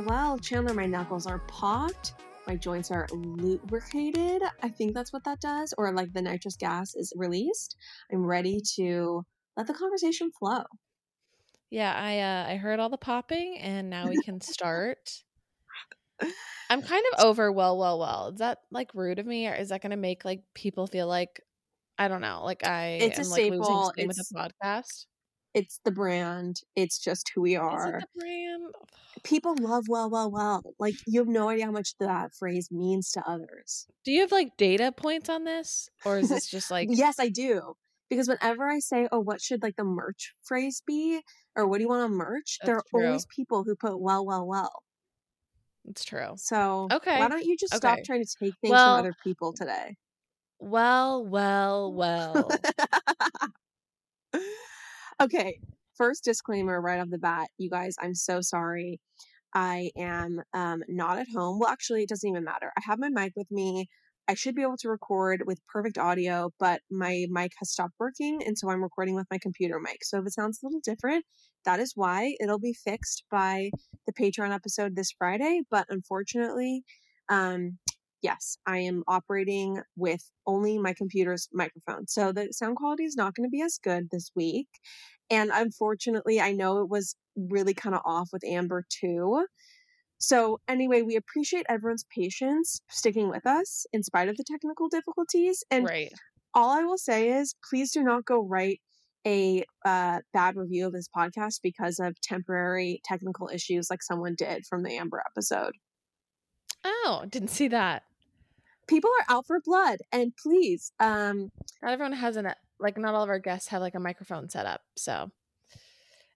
well, well. Chandler, my knuckles are popped. My joints are lubricated. I think that's what that does. Or like the nitrous gas is released. I'm ready to let the conversation flow. Yeah, I uh, I heard all the popping, and now we can start. I'm kind of over well, well, well. Is that like rude of me, or is that going to make like people feel like I don't know, like I It's a am like losing staple. steam with the podcast? It's the brand. It's just who we are. the brand? People love well, well, well. Like you have no idea how much that phrase means to others. Do you have like data points on this, or is this just like yes, I do. Because whenever I say, "Oh, what should like the merch phrase be?" or "What do you want on merch?" there are true. always people who put "well, well, well." it's true? So Okay, why don't you just stop trying to take things Well, from other people today? well, well, well. Okay, first disclaimer right off the bat, you guys, I'm so sorry. I am um, not at home. Well, actually, it doesn't even matter. I have my mic with me. I should be able to record with perfect audio, but my mic has stopped working, and so I'm recording with my computer mic. So if it sounds a little different, that is why it'll be fixed by the Patreon episode this Friday. But unfortunately, um, yes, I am operating with only my computer's microphone. So the sound quality is not going to be as good this week. And unfortunately, I know it was really kind of off with Amber too. So, anyway, we appreciate everyone's patience sticking with us in spite of the technical difficulties. And right. all I will say is please do not go write a uh, bad review of this podcast because of temporary technical issues like someone did from the Amber episode. Oh, didn't see that. People are out for blood, and please, um, Not everyone has an like. Not all of our guests have like a microphone set up. So,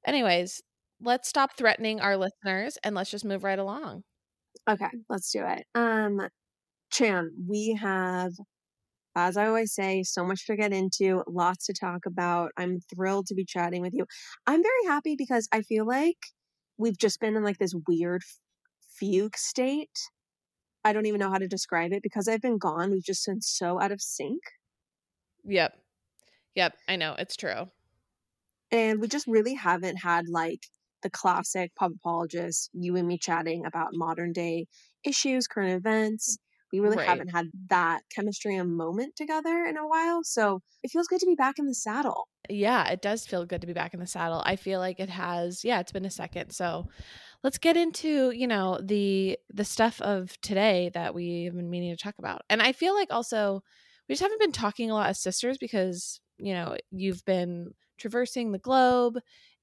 anyways, let's stop threatening our listeners and let's just move right along. okay, let's do it. Um, Chan, we have, as I always say, so much to get into, lots to talk about. I'm thrilled to be chatting with you. I'm very happy because I feel like we've just been in like this weird fugue state. I don't even know how to describe it because I've been gone. We've just been so out of sync. Yep. Yep. I know it's true. And we just really haven't had like the classic pop apologist, you and me chatting about modern day issues, current events. We really Right. haven't had that chemistry and moment together in a while. So it feels good to be back in the saddle. Yeah, it does feel good to be back in the saddle. I feel like it has. Yeah, it's been a second. So, let's get into you know the the stuff of today that we've been meaning to talk about. And I feel like also we just haven't been talking a lot as sisters because you know you've been traversing the globe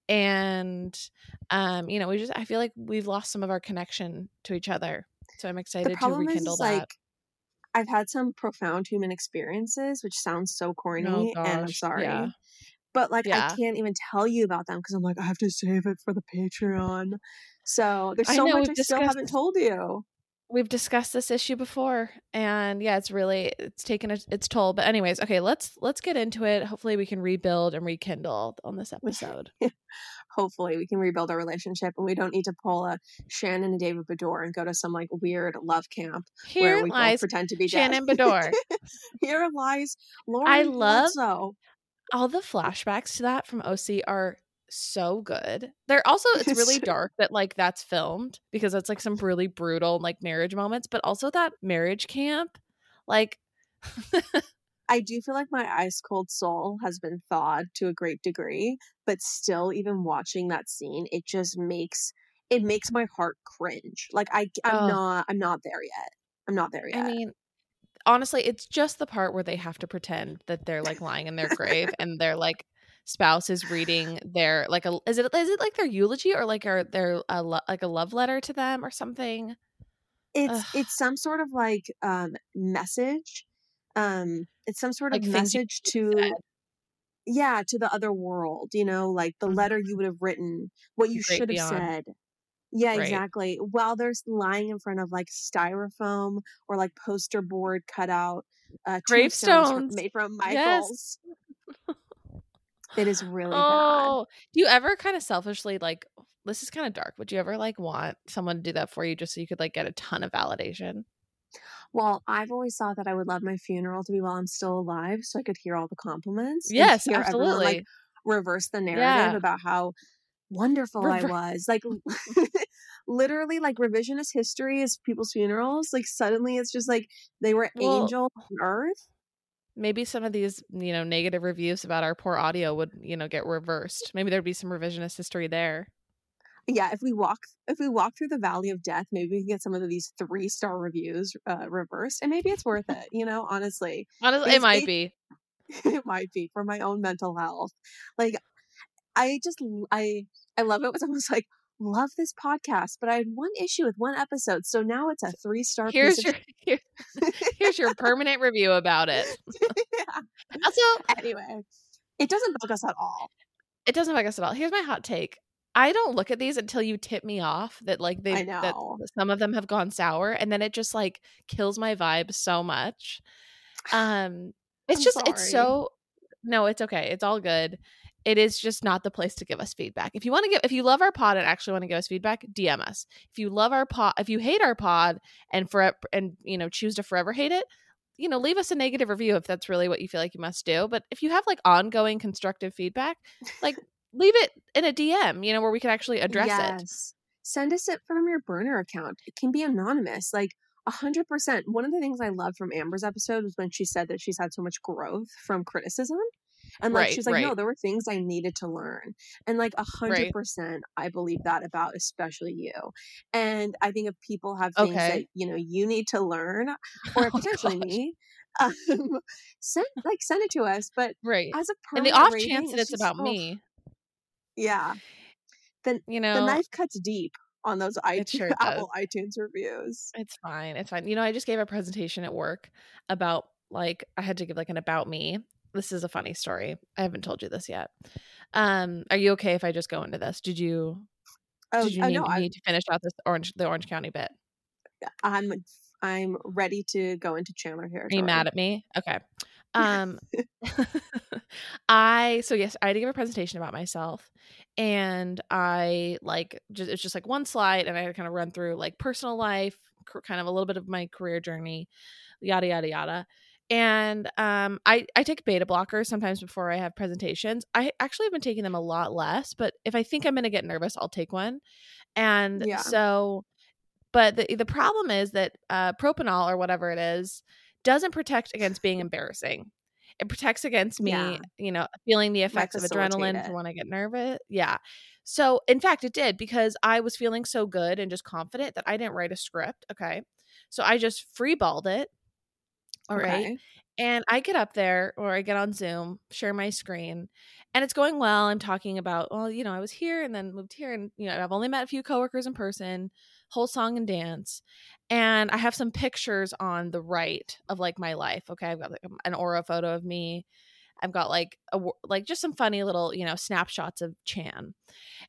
and um you know we just i feel like we've lost some of our connection to each other so i'm excited to rekindle is that like I've had some profound human experiences, which sounds so corny, oh and I'm sorry. yeah But like I can't even tell you about them because I'm like, I have to save it for the Patreon. So there's i so know much I still haven't told you. we've discussed this issue before and yeah it's really it's taken a, its toll but anyways okay let's let's get into it hopefully we can rebuild and rekindle on this episode hopefully we can rebuild our relationship and we don't need to pull a Shannon and David Beador and go to some like weird love camp where here we both lies pretend to be shannon dead. beador Here lies Lauren i love Bledsoe. All the flashbacks to that from oc are so good they're also it's really dark that like that's filmed because it's like some really brutal like marriage moments but also that marriage camp like I do feel like my ice cold soul has been thawed to a great degree, but still, even watching that scene, it just makes it makes my heart cringe. Like I, I'm oh not, I'm not there yet. I'm not there yet. i mean honestly it's just the part where they have to pretend that they're like lying in their grave and their like spouse is reading their like a is it is it like their eulogy or like are their a lo- like a love letter to them or something? It's Ugh, it's some sort of like um message um it's some sort of like you message said. to yeah to the other world you know like the Mhm. letter you would have written what you great should have beyond. said yeah right. exactly. While they're lying in front of like styrofoam or like poster board cutout uh gravestones. made from yes. Michaels. It is really bad. Oh do you ever kind of selfishly like this is kind of dark would you ever like want someone to do that for you just so you could like get a ton of validation? Well i've always thought that i would love my funeral to be while i'm still alive so i could hear all the compliments yes hear everyone like absolutely. reverse the narrative yeah. about how wonderful I was. Like literally like revisionist history is people's funerals. Like suddenly it's just like they were Well- angels on earth. Maybe some of these, you know, negative reviews about our poor audio would, you know, get reversed. Maybe there'd be some revisionist history there. Yeah, if we walk if we walk through the valley of death, maybe we can get some of these three star reviews uh, reversed, and maybe it's worth it. You know, honestly, Honestly, it might it- be. it might be for my own mental health. Like, I just I I love it. It was almost like, "Love this podcast," but I had one issue with one episode, so now it's a three star. Here's your here, here's your permanent review about it. yeah. Also, Anyway, it doesn't bug us at all. it doesn't bug us at all. Here's my hot take. I don't look at these until you tip me off that like they that some of them have gone sour and then it just like kills my vibe so much. Um it's I'm just it's so no, it's okay. It's all good. It is just not the place to give us feedback. If you want to give if you love our pod and actually want to give us feedback, DM us. If you love our pod, if you hate our pod and for and you know choose to forever hate it, you know, leave us a negative review if that's really what you feel like you must do. But if you have like ongoing constructive feedback, like leave it in a DM, you know, where we can actually address it. Send us it from your burner account. It can be anonymous. Like a hundred percent. One of the things I loved from Amber's episode was when she said that she's had so much growth from criticism. And like Right, she's like, no, there were things I needed to learn. And like a hundred Right. percent I believe that about especially you. And I think if people have things Okay. that, you know, you need to learn or Oh, potentially gosh. me, um, send like send it to us. But Right. as a And the off rating, chance that it's just- about oh, me, Yeah. Then you know, the knife cuts deep on those i- sure. Apple iTunes reviews. It's fine. It's fine. You know, I just gave a presentation at work about like I had to give like an about me. This is a funny story. I haven't told you this yet. Um, are you okay if I just go into this? Did you Oh, did you oh need, no, I, need to finish out this orange the Orange County bit? I'm I'm ready to go into Chandler here. Are you mad at me? Okay. Um I so yes, I had to give a presentation about myself and I like just it's just like one slide and I had to kind of run through like personal life, kind of a little bit of my career journey, yada yada yada. And um I I take beta blockers sometimes before I have presentations. I actually have been taking them a lot less, but if I think I'm going to get nervous, I'll take one. And Yeah. so but the the problem is that uh propanol or whatever it is doesn't protect against being embarrassing. It protects against me, Yeah. you know, feeling the effects of adrenaline for when I get nervous. Yeah. So, in fact, it did because I was feeling so good and just confident that I didn't write a script. Okay. So I just freeballed it. All right. Okay. And I get up there or I get on Zoom, share my screen, and it's going well. I'm talking about, well, you know, I was here and then moved here. And, you know, I've only met a few coworkers in person, whole song and dance. And I have some pictures on the right of like my life. Okay. I've got like an aura photo of me. I've got like a, like just some funny little, you know, snapshots of Chan.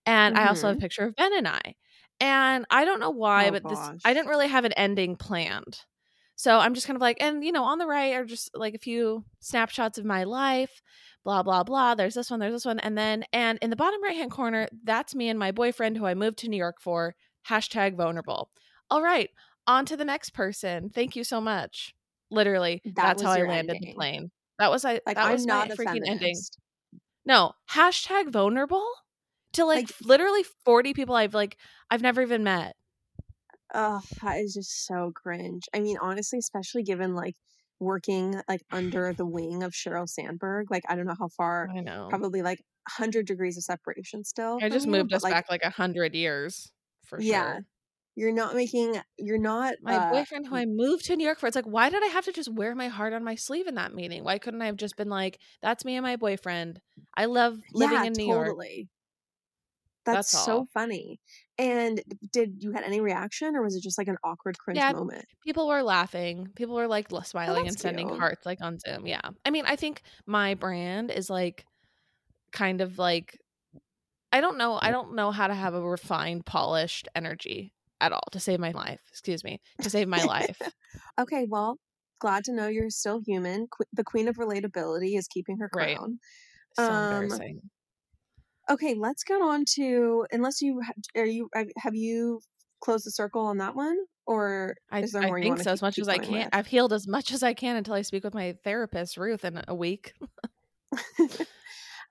And I also have a mm-hmm. picture of Ben and I. And I don't know why, Oh, but this. I didn't really have an ending planned. So I'm just kind of like, and you know, on the right are just like a few snapshots of my life, blah, blah, blah. There's this one, there's this one. And then, and in the bottom right hand corner, that's me and my boyfriend who I moved to New York for. Hashtag vulnerable. All right, on to the next person. Thank you so much. Literally, That that's how I landed the plane. That was I. Like that I'm was not my freaking ending. No, hashtag vulnerable to like, Like- literally 40 people I've like, I've never even met. Oh, that is just so cringe. I mean, honestly, especially given like working like under the wing of Sheryl Sandberg. Like I don't know how far. I know. Probably like hundred degrees of separation still. I just you, moved us like, back like a hundred years for Yeah. sure. You're not making. You're not. My uh, boyfriend, who I moved to New York for, it's like, why did I have to just wear my heart on my sleeve in that meeting? Why couldn't I have just been like, "That's me and my boyfriend. I love living yeah, in New York." That's, That's so funny. And did you had any reaction, or was it just like an awkward cringe Yeah, moment? People were laughing. People were like l- smiling and sending cute. hearts like on Zoom. Yeah, I mean, I think my brand is like kind of like I don't know. I don't know how to have a refined, polished energy at all to save my life. Excuse me, to save my life. Okay, well, glad to know you're still human. Qu- the queen of relatability is keeping her Right. crown. So Um, embarrassing. Okay, let's get on to unless you are you have- you closed the circle on that one, or I, is there I more you think so. As much as I can, with? I've healed as much as I can until I speak with my therapist, Ruth, in a week.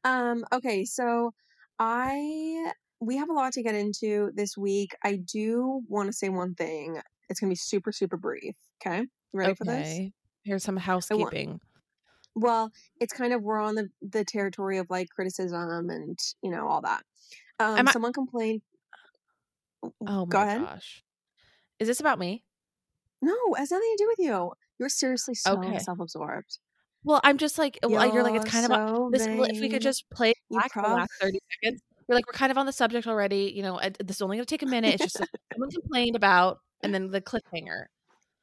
um okay so i we have a lot to get into this week. I do want to say one thing. It's going to be super, super brief. Okay. You ready for this? Okay. Here's some I housekeeping. Well, it's kind of, we're on the, the territory of like criticism and, you know, all that. Um, I? someone complained. Oh Go my ahead. gosh. Is this about me? No, it has nothing to do with you. You're seriously so Okay. self absorbed. Well, I'm just like well, you're like it's You're kind of a- so this. If we could just play back for the last thirty seconds. We're like we're kind of on the subject already. You know, this is only going to take a minute. It's just someone complained about, and then the cliffhanger.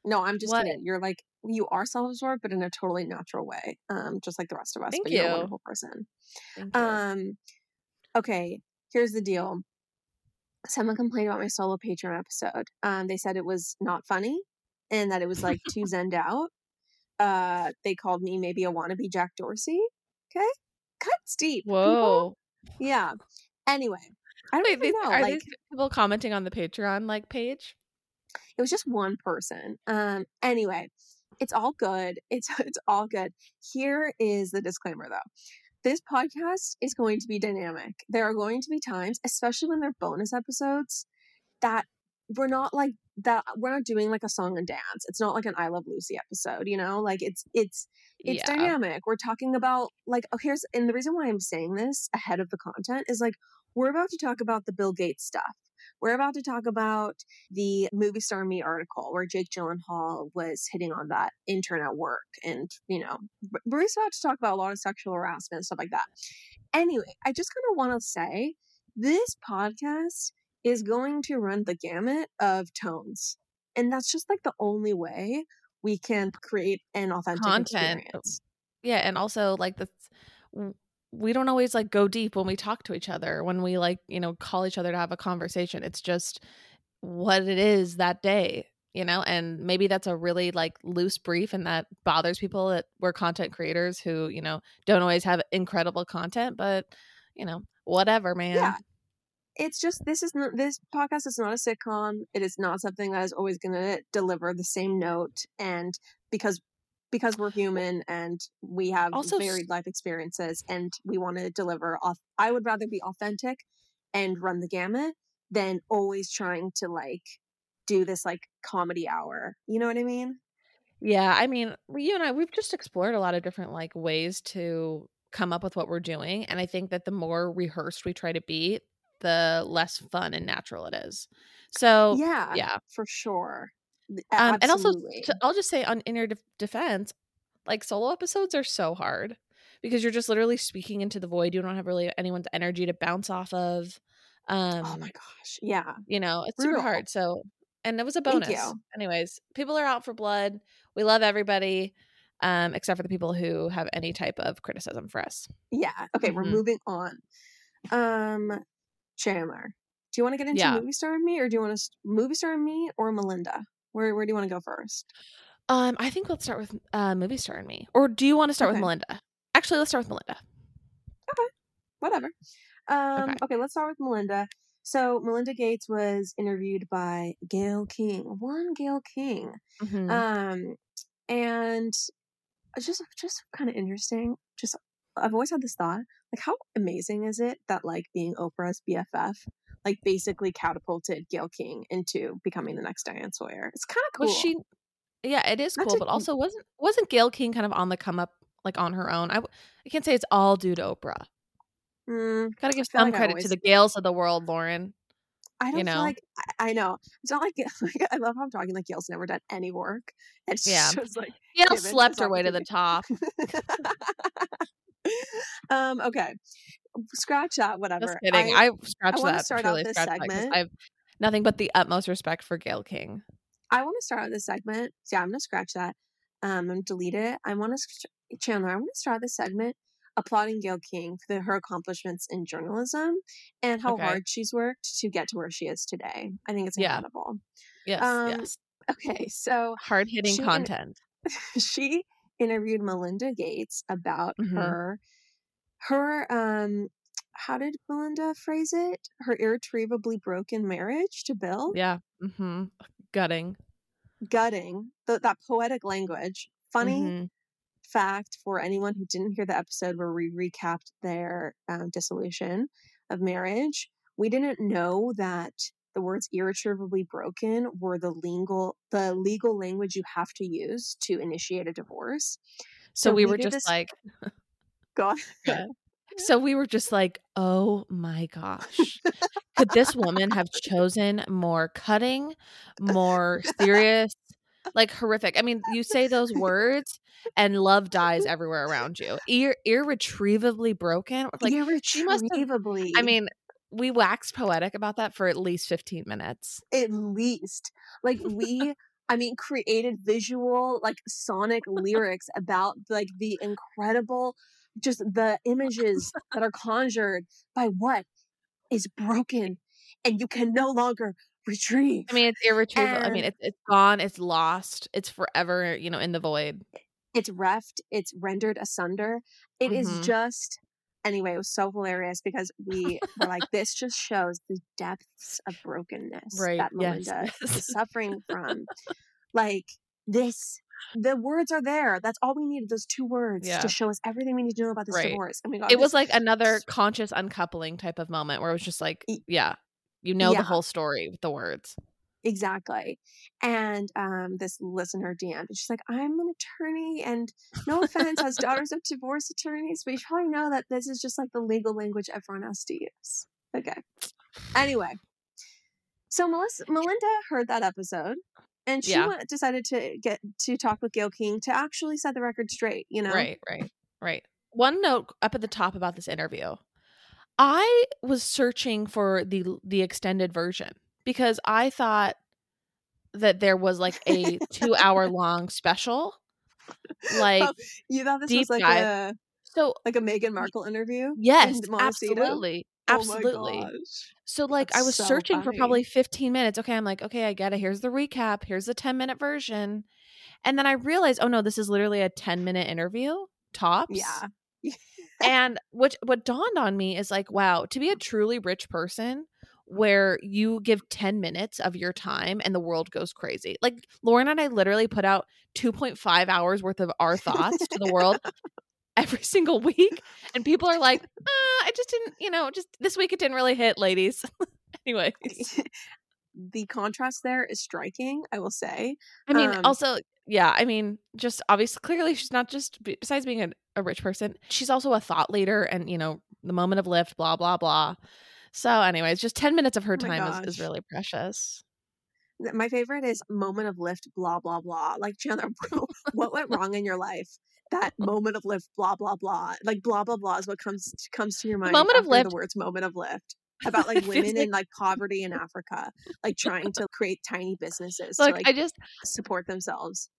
No, I'm just What? kidding. You're like you are self-absorbed, but in a totally natural way, um, just like the rest of us. Thank but you're a wonderful person. You. Um, okay. Here's the deal. Someone complained about my solo Patreon episode. Um, they said it was not funny, and that it was like too zenned out. Uh, they called me maybe a wannabe Jack Dorsey. Okay, cuts deep. People. Whoa. Yeah. Anyway, I don't Wait, know. are Like, these people commenting on the Patreon like page? It was just one person. Um anyway it's all good. It's it's all good. Here is the disclaimer though. This podcast is going to be dynamic. There are going to be times especially when they're bonus episodes that we're not like that we're not doing like a song and dance. It's not like an i love lucy episode you know? Like it's it's it's yeah. dynamic. We're talking about like oh here's and the reason why i'm saying this ahead of the content is like we're about to talk about the bill gates stuff. We're about to talk about the movie star me article where jake gyllenhaal was hitting on that intern at work and you know we're about to talk about a lot of sexual harassment and stuff like that. Anyway i just kind of want to say this podcast is going to run the gamut of tones and that's just like the only way we can create an authentic Content. experience. Yeah, and also like the we don't always like go deep when we talk to each other, when we like, you know, call each other to have a conversation. It's just what it is that day, you know? And maybe that's a really like loose brief and that bothers people that we're content creators who, you know, don't always have incredible content, but you know, whatever, man. yeah it's just this is not this podcast is not a sitcom it is not something that is always going to deliver the same note and because because we're human and we have Also, varied life experiences and we want to deliver off i would rather be authentic and run the gamut than always trying to like do this like comedy hour you know what i mean Yeah, I mean, you and I, we've just explored a lot of different like ways to come up with what we're doing, and I think that the more rehearsed we try to be, the less fun and natural it is. So, yeah yeah. for sure Um, and also, I'll just say on inner def- defense, like solo episodes are so hard because you're just literally speaking into the void. You don't have really anyone's energy to bounce off of. Um, oh my gosh yeah you know, it's super hard. So, and it was a bonus. Anyways, people are out for blood. We love everybody, um, except for the people who have any type of criticism for us. Yeah. Okay, we're Mhm. moving on. Um, Chandler, do you want to get into Yeah. movie star and me, or do you want to movie star and me, or Melinda? Where Where do you want to go first? Um, I think let's start with uh, movie star and me, or do you want to start Okay. with Melinda? Actually, let's start with Melinda. Okay, whatever. Um, Okay. okay. let's start with Melinda. So Melinda Gates was interviewed by Gayle King, one Gayle King, Mhm. um, and it's just just kind of interesting. Just I've always had this thought, like, how amazing is it that like being Oprah's BFF, like basically catapulted Gayle King into becoming the next Diane Sawyer. It's kind of cool. Was she? Yeah, it is Not cool, but also wasn't wasn't Gayle King kind of on the come up like on her own? I I can't say it's all due to Oprah. Mm, Gotta give some like credit to the Gayles of the world, Lauren. I don't you feel know? like I, I know. It's not like, like I love how I'm talking like Gayle's never done any work. She's Yeah. just like Gayle slept her way to the top. um. Okay. Scratch that. Whatever. Just kidding. I, scratched wanna that. start out this scratched that 'cause segment. I have nothing but the utmost respect for Gayle King. I want to start out this segment. Yeah, I'm gonna scratch that. Um, I'm delete it. I want to Chandler. I want to start this segment applauding Gayle King for the, her accomplishments in journalism and how Okay. hard she's worked to get to where she is today. I think it's Yeah. incredible. Yes, Um, yes. Okay, so Hard hitting content. she interviewed Melinda Gates about Mhm. her her um how did Melinda phrase it? Her irretrievably broken marriage to Bill? Yeah. Mm-hmm. Gutting. Gutting. Th- that poetic language. Funny Mhm. fact for anyone who didn't hear the episode where we recapped their um, dissolution of marriage. we didn't know that the words irretrievably broken were the legal the legal language you have to use to initiate a divorce. So, we, were just this- like, go on. Yeah. so we were just like, oh my gosh. Could this woman have chosen more cutting, more serious, like horrific? I mean, you say those words and love dies everywhere around you. Ir- irretrievably broken. Like, she must have- irretrievably. I mean, we waxed poetic about that for at least 15 minutes. at least like we i mean created visual like sonic lyrics about like the incredible just the images that are conjured by what is broken and you can no longer retrieve I mean, it's irretrievable. I mean, it's it's gone, it's lost, it's forever, you know, in the void. it's reft it's rendered asunder It is Mhm. just anyway it was so hilarious because we were like this just shows the depths of brokenness Right, that melinda yes. is suffering from like this the words are there that's all we needed those two words Yeah. to show us everything we need to know about this Right. divorce And we got It was like another conscious uncoupling type of moment where it was just like, yeah, you know Yeah. the whole story with the words. Exactly and um this listener dm she's like i'm an attorney and no offense as daughters of divorce attorneys but you probably know that this is just like the legal language everyone has to use okay anyway so melissa melinda heard that episode and she Yeah. went, decided to get to talk with gayle king to actually set the record straight you know Right, right, right. One note up at the top about this interview. I was searching for the the extended version because I thought that there was like a 2-hour long special. Like Oh, you thought this was like dive. a so like a Meghan Markle interview yes, in absolutely. Oh Absolutely. So like I was so searching for probably 15 minutes. Okay, I'm like, okay, I get it. Here's the recap. Here's the 10 minute version. And then I realized, oh no, this is literally a 10 minute interview tops. yeah and what what dawned on me is like, wow, to be a truly rich person where you give 10 minutes of your time and the world goes crazy. Like Lauren and I literally put out 2.5 hours worth of our thoughts to the world every single week. And people are like, uh, I just didn't, you know, just this week it didn't really hit, ladies. anyway. the contrast there is striking i will say I mean, Um, also, yeah, I mean, just obviously, clearly, she's not just, besides being a, a rich person, she's also a thought leader and, you know, the moment of lift, blah, blah, blah. So, anyways, just 10 minutes of her Oh time is, is really precious. My favorite is moment of lift blah blah blah like chandler what went wrong in your life that moment of lift blah blah blah like blah blah blah is what comes comes to your mind moment of lift- the words moment of lift about like women in like poverty in africa like trying to create tiny businesses Like, to like I just, support themselves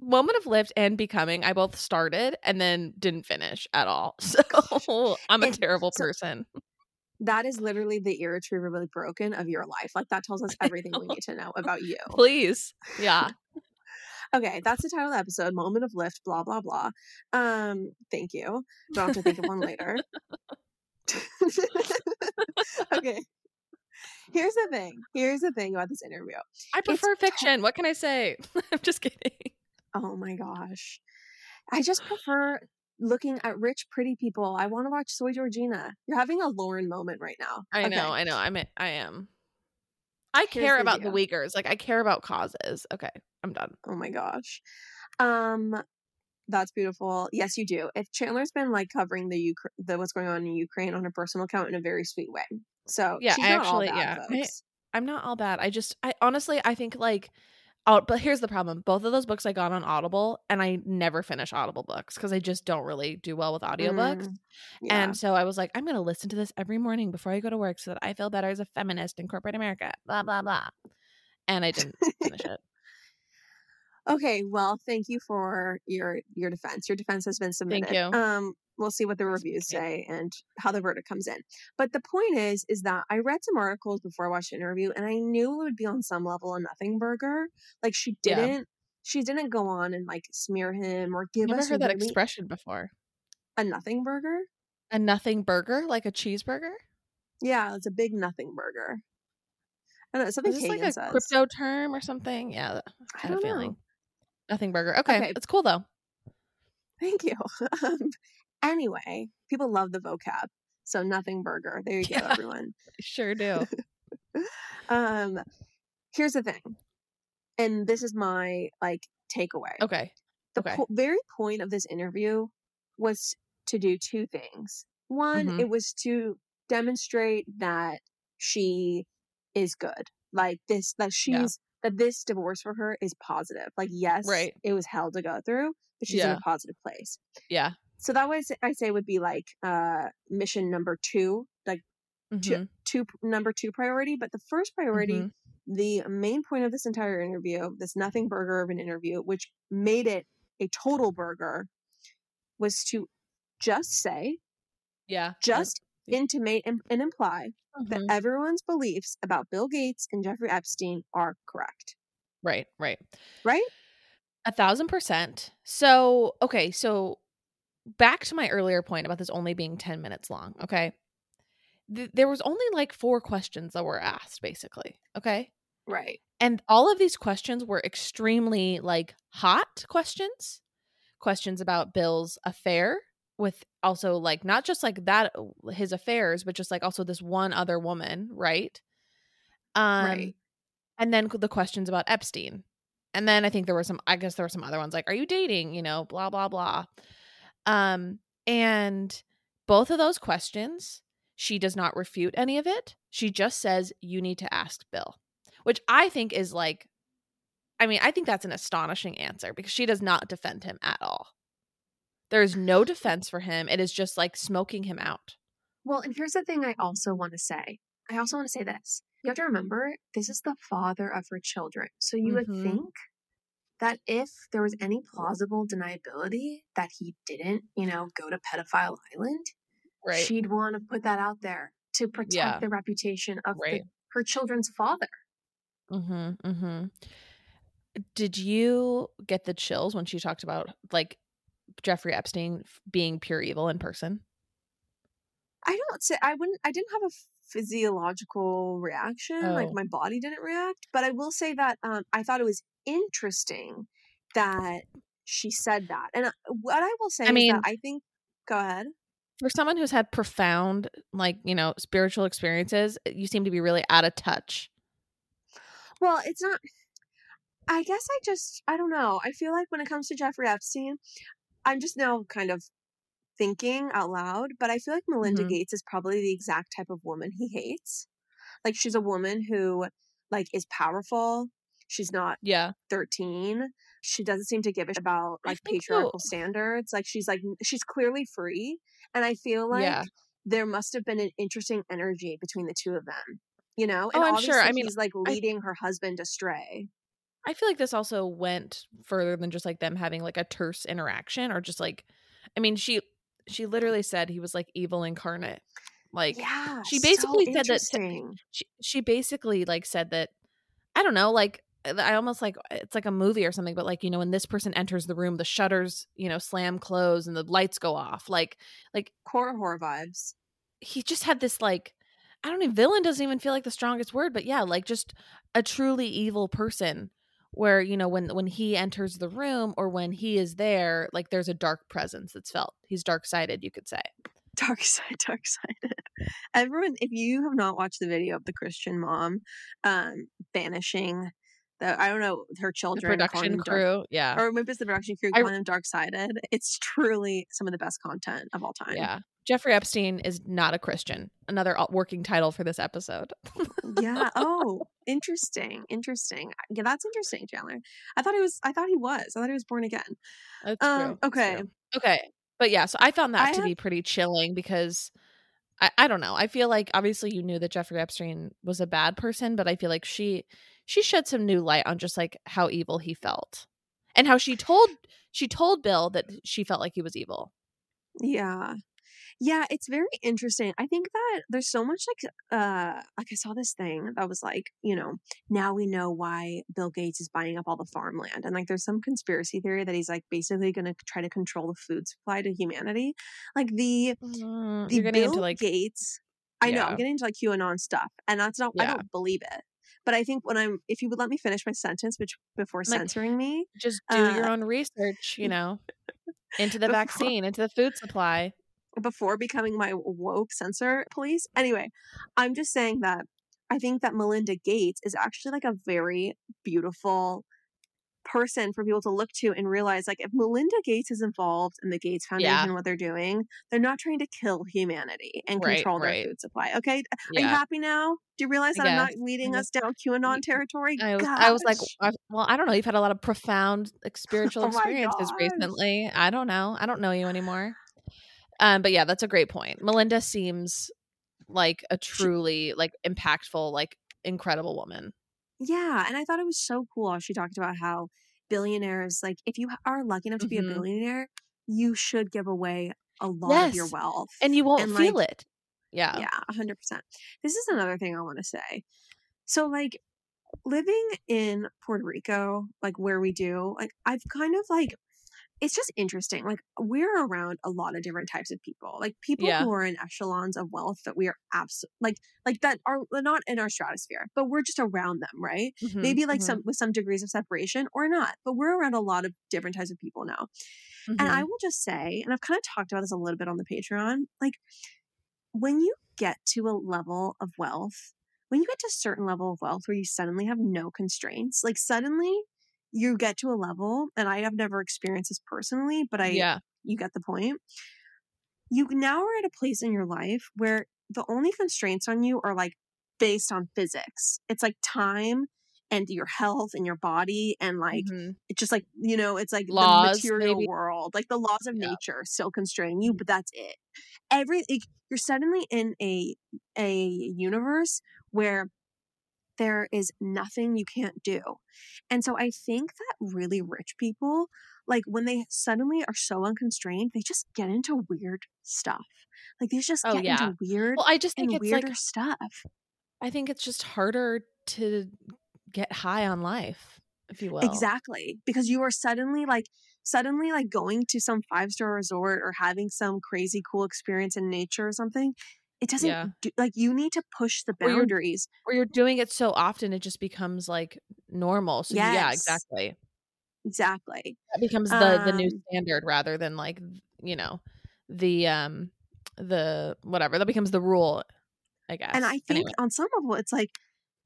moment of lift and becoming, I both started and then didn't finish at all. So, I'm a And terrible so- person. That is literally the irretrievably broken of your life like that tells us everything we need to know about you Please. Yeah. Okay, that's the title of the episode. Moment of lift, blah blah blah. Um, thank you. Don't have to think of one later. okay. Here's the thing. Here's the thing about this interview. I prefer te- fiction. What can I say? I'm just kidding. Oh my gosh. I just prefer looking at rich, pretty people. I want to watch Soy Georgina. You're having a Lauren moment right now. I Okay. know, I know. I'm I am. I Here's care the about the. Uyghurs. Like I care about causes. Okay, I'm done. Oh my gosh. Um that's beautiful. Yes, you do. If Chandler's been like covering the Ukra- the what's going on in Ukraine on her personal account in a very sweet way. So Yeah, she's I actually- all bad, yeah, I- I'm not all bad. I just I honestly I think like oh, but here's the problem. Both of those books I got on Audible and I never finish Audible books because I just don't really do well with audiobooks. Mm, yeah. And so I was like, I'm going to listen to this every morning before I go to work so that I feel better as a feminist in corporate America. Blah blah blah. And I didn't finish it. Okay, well, thank you for your your defense. Your defense has been submitted. Thank you. Um we'll see what the reviews say and how the verdict comes in. But the point is is that I read some articles before I watched the interview and I knew it would be on some level a nothing burger. Like she didn't she didn't go on and like smear him or give Never us heard that really- expression before. a nothing burger. A nothing burger, like a cheeseburger. Yeah, it's a big nothing burger. I don't know, something Is this like a says. crypto term or something? Yeah, I I had a feeling. know. Nothing burger. Okay, Okay. it's cool though. Thank you. um, anyway, people love the vocab. So nothing burger. There you go, everyone. Sure do. Um, here's the thing, and this is my like takeaway. Okay. The okay. po- very point of this interview was to do two things. One, Mhm. it was to demonstrate that she is good. Like this, that she's that this divorce for her is positive. Like, yes, Right. it was hell to go through, but she's in a positive place. Yeah. So that was I say would be like uh mission number two, like Mhm. two number two priority. But the first priority Mhm. the main point of this entire interview, this nothing burger of an interview, which made it a total burger, was to just say, Yeah. just intimate and, and imply that Mhm. everyone's beliefs about Bill Gates and Jeffrey Epstein are correct. Right. Right. Right? A thousand percent. So, okay. So, back to my earlier point about this only being 10 minutes long. Okay. Th- there was only like four questions that were asked, basically. Okay. Right. And all of these questions were extremely like hot questions, questions about Bill's affair with also like not just like that his affairs, but just like also this one other woman, right? Um Right. and then the questions about Epstein. And then I think there were some I guess there were some other ones like are you dating, you know, blah blah blah. Um and both of those questions she does not refute any of it. She just says you need to ask Bill which I think is like, I mean, I think that's an astonishing answer because she does not defend him at all. There is no defense for him. It is just like smoking him out. Well, and here's the thing I also want to say. I also want to say this. You have to remember, this is the father of her children. So you Mhm. would think that if there was any plausible deniability that he didn't, you know, go to pedophile island, Right. she'd want to put that out there to protect Yeah. the reputation of the- her children's father. mm-hmm. Mm-hmm. Did you get the chills when she talked about like Jeffrey Epstein being pure evil in person? I don't say I wouldn't I didn't have a physiological reaction, like Oh. my body didn't react, but I will say that um I thought it was interesting that she said that. And uh, what I will say is mean- that I think go ahead. For someone who's had profound, like, you know, spiritual experiences, you seem to be really out of touch. Well, it's not I guess I just I don't know. I feel like when it comes to Jeffrey Epstein, I'm just now kind of thinking out loud, but I feel like Melinda Mhm. Gates is probably the exact type of woman he hates. Like she's a woman who like is powerful. She's not Yeah. 13. She doesn't seem to give a shit about like think so. patriarchal standards. Like she's like she's clearly free, and I feel like Yeah. there must have been an interesting energy between the two of them. You know, and Oh, I'm sure. I mean, he's like I- leading her husband astray. I feel like this also went further than just like them having like a terse interaction or just like I mean she she literally said he was like evil incarnate. Like yeah, she so basically said that to- she she basically like said that I don't know like uh, I almost like uh, it's like a movie or something but like you know when this person enters the room the shutters you know slam close and the lights go off like like horror horror vibes. he just had this like I don't even villain doesn't even feel like the strongest word but yeah like just a truly evil person where you know when when he enters the room or when he is there like there's a dark presence that's felt he's dark sided you could say Dark side, dark sided. Everyone, if you have not watched the video of the Christian mom um banishing the I don't know her children calling production them dark- crew yeah or maybe it's the production crew I- calling them dark sided. It's truly some of the best content of all time. yeah Jeffrey Epstein is not a Christian another working title for this episode yeah. Oh, interesting. Interesting. Yeah, that's interesting, Chandler. I thought he was. I thought he was. I thought he was born again. That's Um, true. That's okay. true. Okay. But yeah, so I found that I to have- be pretty chilling because I, I don't know. I feel like obviously you knew that Jeffrey Epstein was a bad person, but I feel like she she shed some new light on just like how evil he felt. And how she told she told Bill that she felt like he was evil. Yeah. Yeah, it's very interesting. I think that there's so much like uh like I saw this thing that was like, you know, now we know why Bill Gates is buying up all the farmland. And like there's some conspiracy theory that he's like basically gonna try to control the food supply to humanity. Like the Mm, the You're Bill into like Gates I know, I'm getting into like QAnon stuff. And that's not I don't believe it. But I think when I'm if you would let me finish my sentence which before Like, censoring me, just do your uh, own research, you know, into the before- vaccine, into the food supply. Before becoming my woke censor police. Anyway, I'm just saying that I think that Melinda Gates is actually like a very beautiful person for people to look to and realize like if Melinda Gates is involved in the Gates Foundation Yeah. and what they're doing, they're not trying to kill humanity and Right, control their right. food supply. Okay. Are you happy now? Do you realize that I'm not leading us down QAnon territory? I was, I was like, well, I don't know. You've had a lot of profound like, oh spiritual Oh experiences recently. I don't know. I don't know you anymore. Um, but yeah, that's a great point. Melinda seems like a truly like impactful, like incredible woman. Yeah, and I thought it was so cool she talked about how billionaires, like if you are lucky enough to be a Mhm. billionaire, you should give away a lot of your wealth. And you won't And, feel like, it. Yeah. Yeah, a hundred percent. This is another thing I want to say. So, like, living in Puerto Rico, like where we do, like I've kind of like it's just interesting. Like we're around a lot of different types of people. Like people Yeah. who are in echelons of wealth that we are absolutely like like that are not in our stratosphere, but we're just around them, right? Mhm, Maybe like mhm, some with some degrees of separation or not. But we're around a lot of different types of people now. And I mhm. will just say, and I've kind of talked about this a little bit on the Patreon, like when you get to a level of wealth, when you get to a certain level of wealth where you suddenly have no constraints, like suddenly you get to a level, and I have never experienced this personally, but I yeah. you get the point. You now are at a place in your life where the only constraints on you are like based on physics. It's like time and your health and your body and like mhm. it's just like you know it's like Laws, the material maybe? world like the laws of Yeah. Mm-hmm. nature still constrain you but that's it every like, you're suddenly in a a universe where there is nothing you can't do and so i think that really rich people like when they suddenly are so unconstrained they just get into weird stuff like they just Oh, get yeah. into weird Well, I just and think it's weirder like stuff I think it's just harder to get high on life, if you will. Exactly. Because you are suddenly like suddenly like going to some five star resort or having some crazy cool experience in nature or something. It doesn't Yeah. do, like you need to push the Or you're- boundaries. Or you're doing it so often, it just becomes like normal. So yeah, exactly. Exactly. That becomes the the new Um, standard rather than like you know the um the whatever that becomes the rule. I guess. And I think Anyway. on some level it's like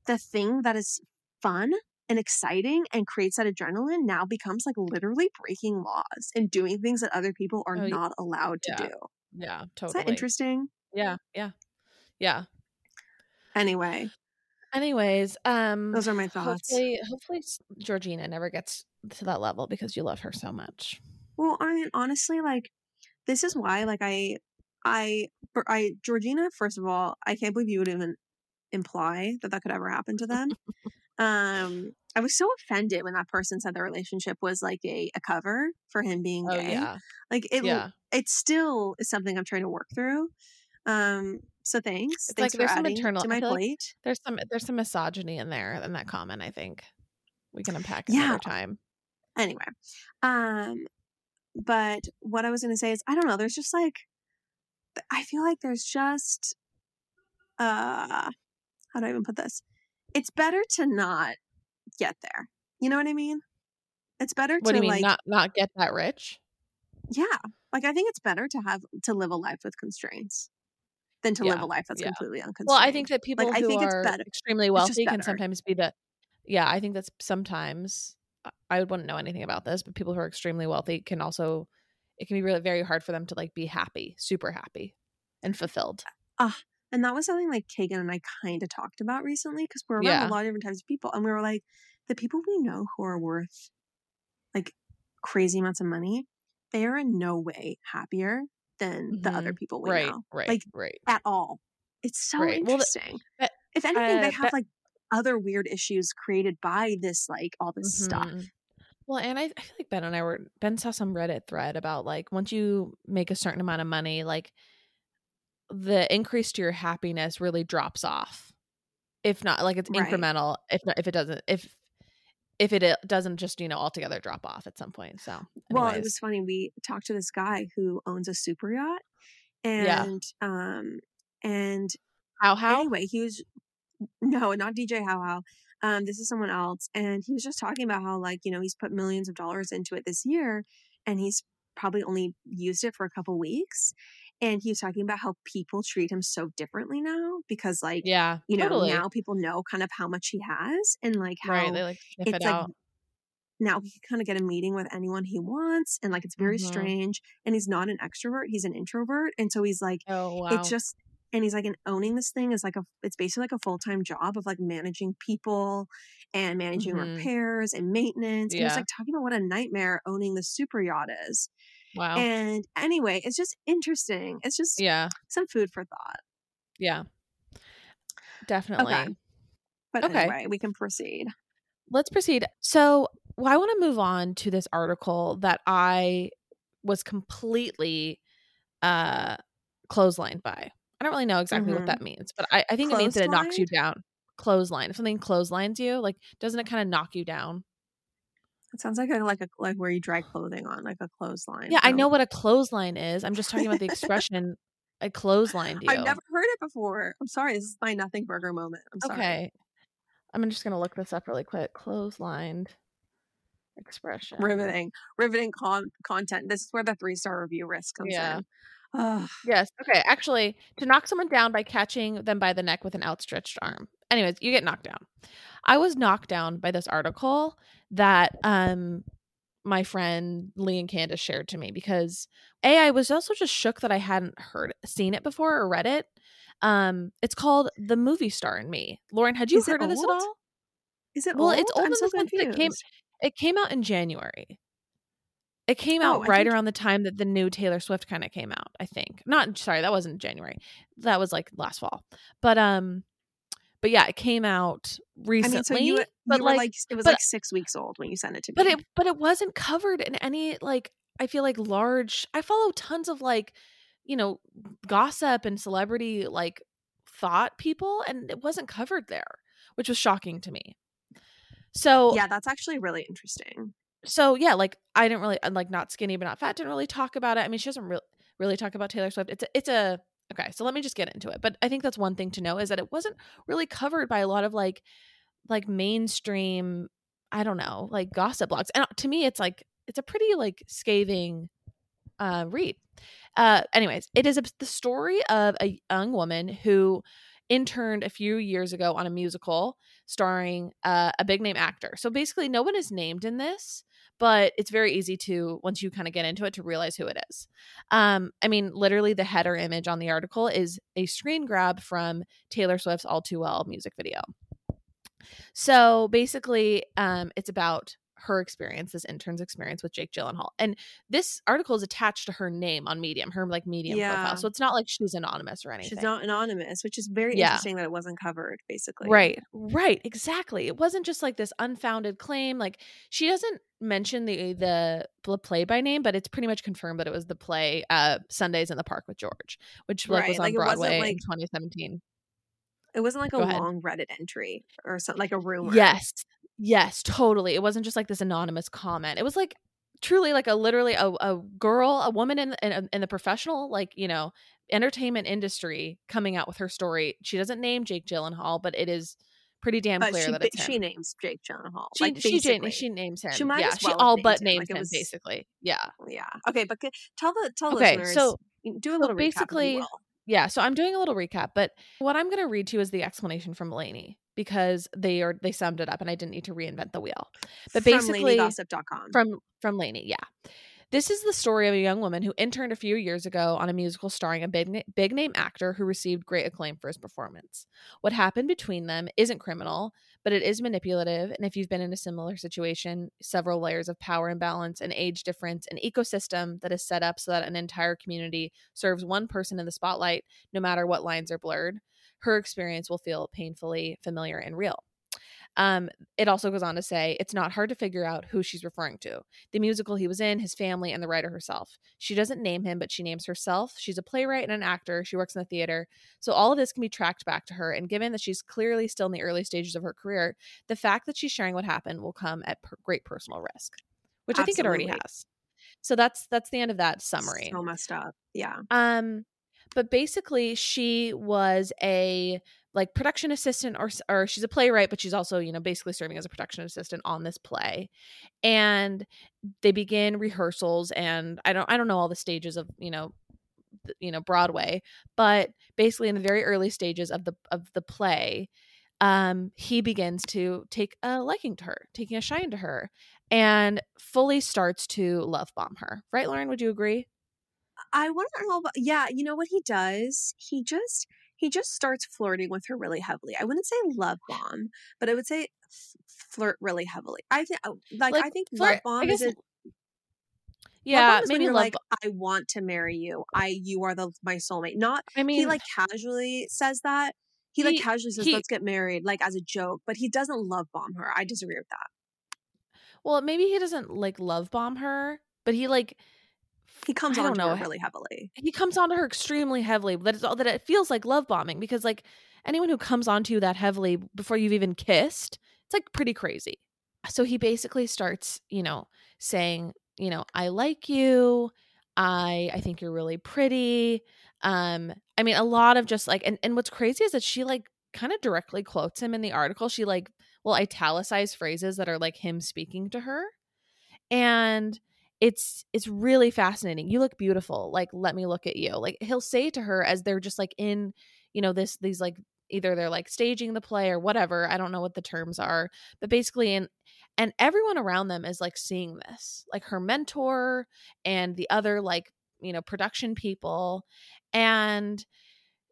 the thing that is fun and exciting and creates that adrenaline now becomes like literally breaking laws and doing things that other people are Oh, not allowed to Yeah. do. yeah, Is totally. that interesting? Yeah, yeah, yeah. Anyway, Anyways, um, those are my thoughts. hopefully, hopefully Georgina never gets to that level because you love her so much. Well, I mean, honestly, like this is why, like, I, I, I, Georgina. First of all, I can't believe you would even imply that that could ever happen to them. um, I was so offended when that person said their relationship was like a, a cover for him being gay. Oh gay. yeah, Like it, yeah. it still is something I'm trying to work through. Um, so thanks, It's thanks like for there's some internal- to my feel like. There's some there's some misogyny in there in that comment. I think we can unpack Yeah. another time. anyway um but what i was gonna say is i don't know there's just like i feel like there's just uh how do i even put this it's better to not get there you know what i mean it's better What to do you mean? like not not get that rich? yeah like i think it's better to have to live a life with constraints than to live a life that's yeah. completely unconstrained Well, I think that people I who think it's are better. extremely wealthy can sometimes be the. Yeah, I think that's sometimes. I- I wouldn't know anything about this, but people who are extremely wealthy can also. It can be really very hard for them to like be happy, super happy, and fulfilled. Ah, and that was something like Kagan and I kind of talked about recently because we're around Yeah. a lot of different types of people. And we were like, the people we know who are worth like crazy amounts of money, they are in no way happier than the other people we right, know right, Like, right. at all. It's so Right. Well, interesting. that- if anything, they uh, have that- like other weird issues created by this, like all this stuff. Mhm. Well, and I, I feel like Ben and I were Ben saw some Reddit thread about like once you make a certain amount of money, like the increase to your happiness really drops off. If not, like it's Right. incremental. If not, if it doesn't, if if it uh, doesn't just you know altogether drop off at some point. So, Well, it was funny. We talked to this guy who owns a super yacht, Yeah. and um, and how how anyway, he was no, not DJ How How. Um, this is someone else, and he was just talking about how like you know he's put millions of dollars into it this year, and he's probably only used it for a couple weeks, and he was talking about how people treat him so differently now because like Yeah. you know totally. now people know kind of how much he has and like how right. They like it's it like now he can kind of get a meeting with anyone he wants and like it's very Mhm. strange and he's not an extrovert he's an introvert and so he's like Oh wow. it's just and he's like and owning this thing is like a it's basically like a full-time job of like managing people and managing Mhm. repairs and maintenance and he's like talking about what a nightmare owning the super yacht is wow. and anyway it's just interesting it's just yeah. some food for thought Yeah. Definitely. but Okay. anyway we can proceed Let's proceed. So, well, I want to move on to this article that I was completely uh clotheslined by. I don't really know exactly what Mhm. that means, but I, I think it means that it knocks you down. Clothesline. If something clotheslines you, like doesn't it kind of knock you down? It sounds like a like a like where you dry clothing on like a clothesline Yeah, I know what a clothesline is. I'm just talking about the expression I clotheslined you. I've never heard it before. I'm sorry. This is my nothing burger moment. I'm sorry. Okay. I'm just gonna look this up really quick. Clotheslined expression. Riveting, riveting con- content. This is where the three star review risk comes Yeah. in. Ugh. Yes. Okay. Actually, to knock someone down by catching them by the neck with an outstretched arm. Anyways, you get knocked down. I was knocked down by this article that um my friend Lee and Candace shared to me because A, I was also just shook that I hadn't heard seen it before or read it. Um, it's called The Movie Star in Me. Lauren, had you Is heard of this at all? Is it Well, old? it's old I'm in so the sense that it came it came out in January. It came Oh, out I right think- around the time that the new Taylor Swift kind of came out, I think. Not sorry, that wasn't January. That was like last fall. But um but yeah, it came out recently. I mean, so you, you but like, like, it was but- like six weeks old when you sent it to me. but it but it wasn't covered in any like I feel like large I follow tons of like, you know, gossip and celebrity like thought people and it wasn't covered there, which was shocking to me. So yeah, that's actually really interesting. So yeah, like I didn't really like not skinny but not fat didn't really talk about it. I mean, she doesn't really really talk about Taylor Swift. It's a, it's a okay. So let me just get into it. But I think that's one thing to know is that it wasn't really covered by a lot of like like mainstream. I don't know, like gossip blogs. And to me, it's like it's a pretty like scathing uh, read. Uh, anyways, it is a, the story of a young woman who interned a few years ago on a musical starring uh, a big name actor. So basically, no one is named in this, but it's very easy to once you kind of get into it to realize who it is. Um, I mean, literally, the header image on the article is a screen grab from Taylor Swift's "All Too Well" music video. So basically, um, it's about her experience, this intern's experience with Jake Gyllenhaal, and this article is attached to her name on Medium, her like Medium Yeah. profile. So it's not like she's anonymous or anything. She's not anonymous, which is very Yeah. interesting that it wasn't covered, basically. Right, right, exactly. It wasn't just like this unfounded claim. Like she doesn't mention the the play by name, but it's pretty much confirmed that it was the play uh Sundays in the Park with George, which like was on like, Broadway in 2017. It wasn't like a ahead. long Reddit entry or something, like a rumor. Yes, yes, totally. It wasn't just like this anonymous comment. It was like truly like a literally a, a girl, a woman in, in um, in the professional like you know entertainment industry coming out with her story. She doesn't name Jake Gyllenhaal, but it is pretty damn clear she, that it's him. she names Jake Gyllenhaal. She like, she, she names him. She might yeah, as she well have all but him, names like, him was- basically. Yeah. Yeah. Okay, but tell the tell Okay, listeners. so- do a so little recap, basically- Yeah, so I'm doing a little recap, but what I'm going to read to you is the explanation from Lainey because they are they summed it up and I didn't need to reinvent the wheel. But From basically LaineyGossip.com. from from Lainey, yeah. This is the story of a young woman who interned a few years ago on a musical starring a big, big name actor who received great acclaim for his performance. What happened between them isn't criminal, but it is manipulative. And if you've been in a similar situation, several layers of power imbalance, an age difference, an ecosystem that is set up so that an entire community serves one person in the spotlight, no matter what lines are blurred, her experience will feel painfully familiar and real. Um, it also goes on to say it's not hard to figure out who she's referring to the musical he was in, his family, and the writer herself. She doesn't name him, but she names herself. She's a playwright and an actor. She works in the theater. So all of this can be tracked back to her. And given that she's clearly still in the early stages of her career, the fact that she's sharing what happened will come at per- great personal risk, which I think it already has. So that's that's the end of that summary. So messed up. Yeah. Um, but basically, she was a like production assistant, or or she's a playwright, but she's also you know basically serving as a production assistant on this play, and they begin rehearsals, and I don't I don't know all the stages of you know you know Broadway, but basically in the very early stages of the of the play, um, he begins to take a liking to her, taking a shine to her, and fully starts to love bomb her. Right, Lauren? Would you agree? I to know. About, yeah, you know what he does? He just he just starts flirting with her really heavily. I wouldn't say love bomb, but I would say f- flirt really heavily. I think uh, like, like I think flirt, love bomb is it. Yeah, maybe love like I want to marry you. I you are the my soulmate. Not I mean he like casually says that. He, he like casually says he, let's get married like as a joke, but he doesn't love bomb her. I disagree with that. Well, maybe he doesn't like love bomb her, but he like he comes on her really heavily. He comes on to her extremely heavily. That it's all that it feels like love bombing because like anyone who comes onto you that heavily before you've even kissed, it's like pretty crazy. So he basically starts, you know, saying, you know, I like you. I I think you're really pretty. Um, I mean, a lot of just like, and and what's crazy is that she like kind of directly quotes him in the article. She like will italicize phrases that are like him speaking to her, and it's it's really fascinating. You look beautiful. Like, let me look at you. Like he'll say to her as they're just like in, you know, this these like either they're like staging the play or whatever. I don't know what the terms are, but basically in and everyone around them is like seeing this. Like her mentor and the other like, you know, production people and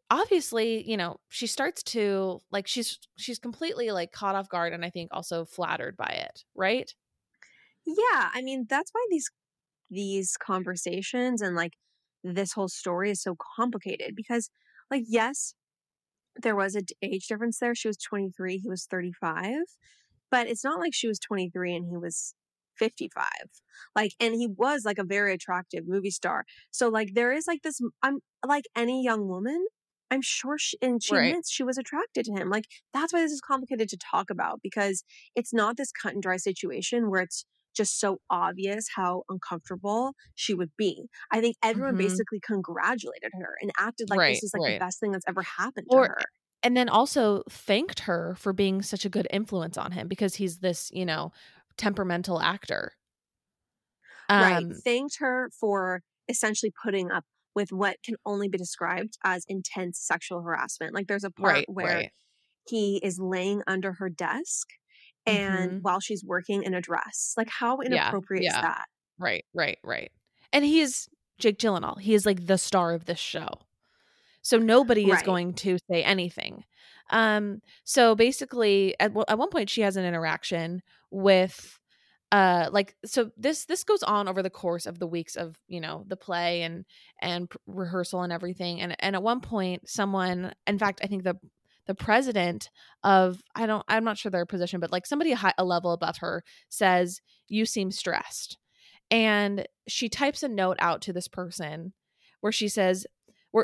obviously you know she starts to like she's she's completely like caught off guard and i think also flattered by it right yeah, I mean, that's why these these conversations and like this whole story is so complicated because like yes, there was a age difference there. She was 23, he was 35, but it's not like she was 23 and he was 55 like and he was like a very attractive movie star so like there is like this i'm like any young woman i'm sure she and she right. admits she was attracted to him like that's why this is complicated to talk about because it's not this cut and dry situation where it's just so obvious how uncomfortable she would be. I think everyone mm-hmm. basically congratulated her and acted like right, this is like right. the best thing that's ever happened or, to her. And then also thanked her for being such a good influence on him because he's this, you know, temperamental actor. Um, right. Thanked her for essentially putting up with what can only be described as intense sexual harassment. Like there's a part right, where he is laying under her desk and mm-hmm. while she's working in a dress. Like how inappropriate yeah, yeah. is that? Right, right, right. And he's Jake Gyllenhaal. He is like the star of this show. So nobody right. is going to say anything. Um so basically at at one point she has an interaction with uh like so this this goes on over the course of the weeks of you know the play and and rehearsal and everything and and at one point someone in fact i think the the president of I don't I'm not sure their position, but like somebody high, a level above her says you seem stressed, and she types a note out to this person where she says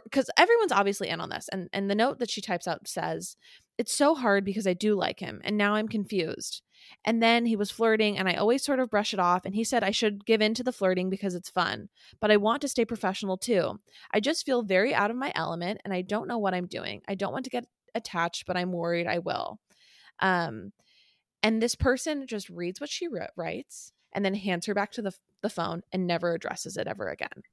because everyone's obviously in on this and and the note that she types out says it's so hard because i do like him and now i'm confused. And then he was flirting and i always sort of brush it off and he said i should give in to the flirting because it's fun but i want to stay professional too. I just feel very out of my element and i don't know what i'm doing. I don't want to get attached, but I'm worried I will. Um, and this person just reads what she writes and then hands her back to the, the phone and never addresses it ever again.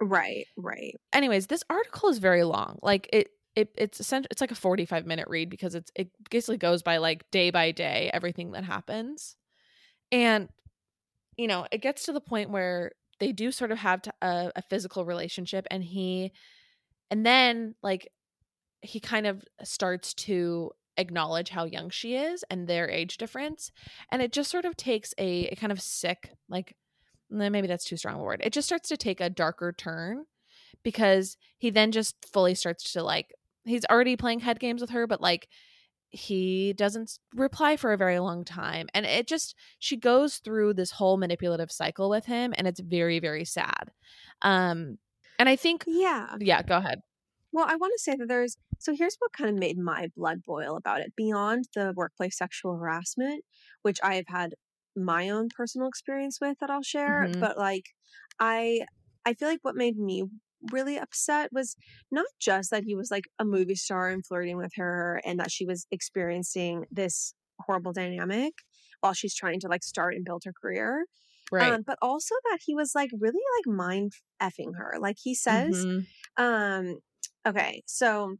Right, right. Anyways, this article is very long. Like it, it it's essentially it's like a 45 minute read because it's it basically goes by like day by day everything that happens. And you know, it gets to the point where they do sort of have a, a physical relationship and he and then like he kind of starts to acknowledge how young she is and their age difference and it just sort of takes a, a kind of sick like maybe that's too strong a word it just starts to take a darker turn because he then just fully starts to like he's already playing head games with her but like he doesn't reply for a very long time and it just she goes through this whole manipulative cycle with him and it's very very sad um and i think yeah. Yeah go ahead. Well, I want to say that there's so here's what kind of made my blood boil about it. Beyond the workplace sexual harassment, which I have had my own personal experience with that I'll share, mm-hmm. but like I I feel like what made me really upset was not just that he was like a movie star and flirting with her and that she was experiencing this horrible dynamic while she's trying to like start and build her career, Right. Um, but also that he was like really like mind effing her. Like he says, Mhm. um, okay, so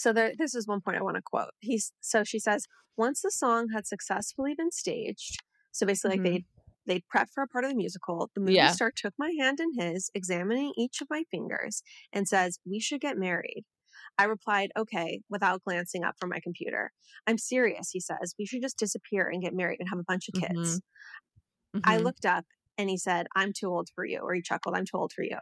so there this is one point I want to quote. He's so she says, once the song had successfully been staged, so basically like Mhm. they they prep for a part of the musical, the movie Yeah. star took my hand in his, examining each of my fingers, and says, We should get married. I replied, Okay, without glancing up from my computer. I'm serious, he says. We should just disappear and get married and have a bunch of kids. I Mhm. looked up and he said, I'm too old for you. Or he chuckled, I'm too old for you.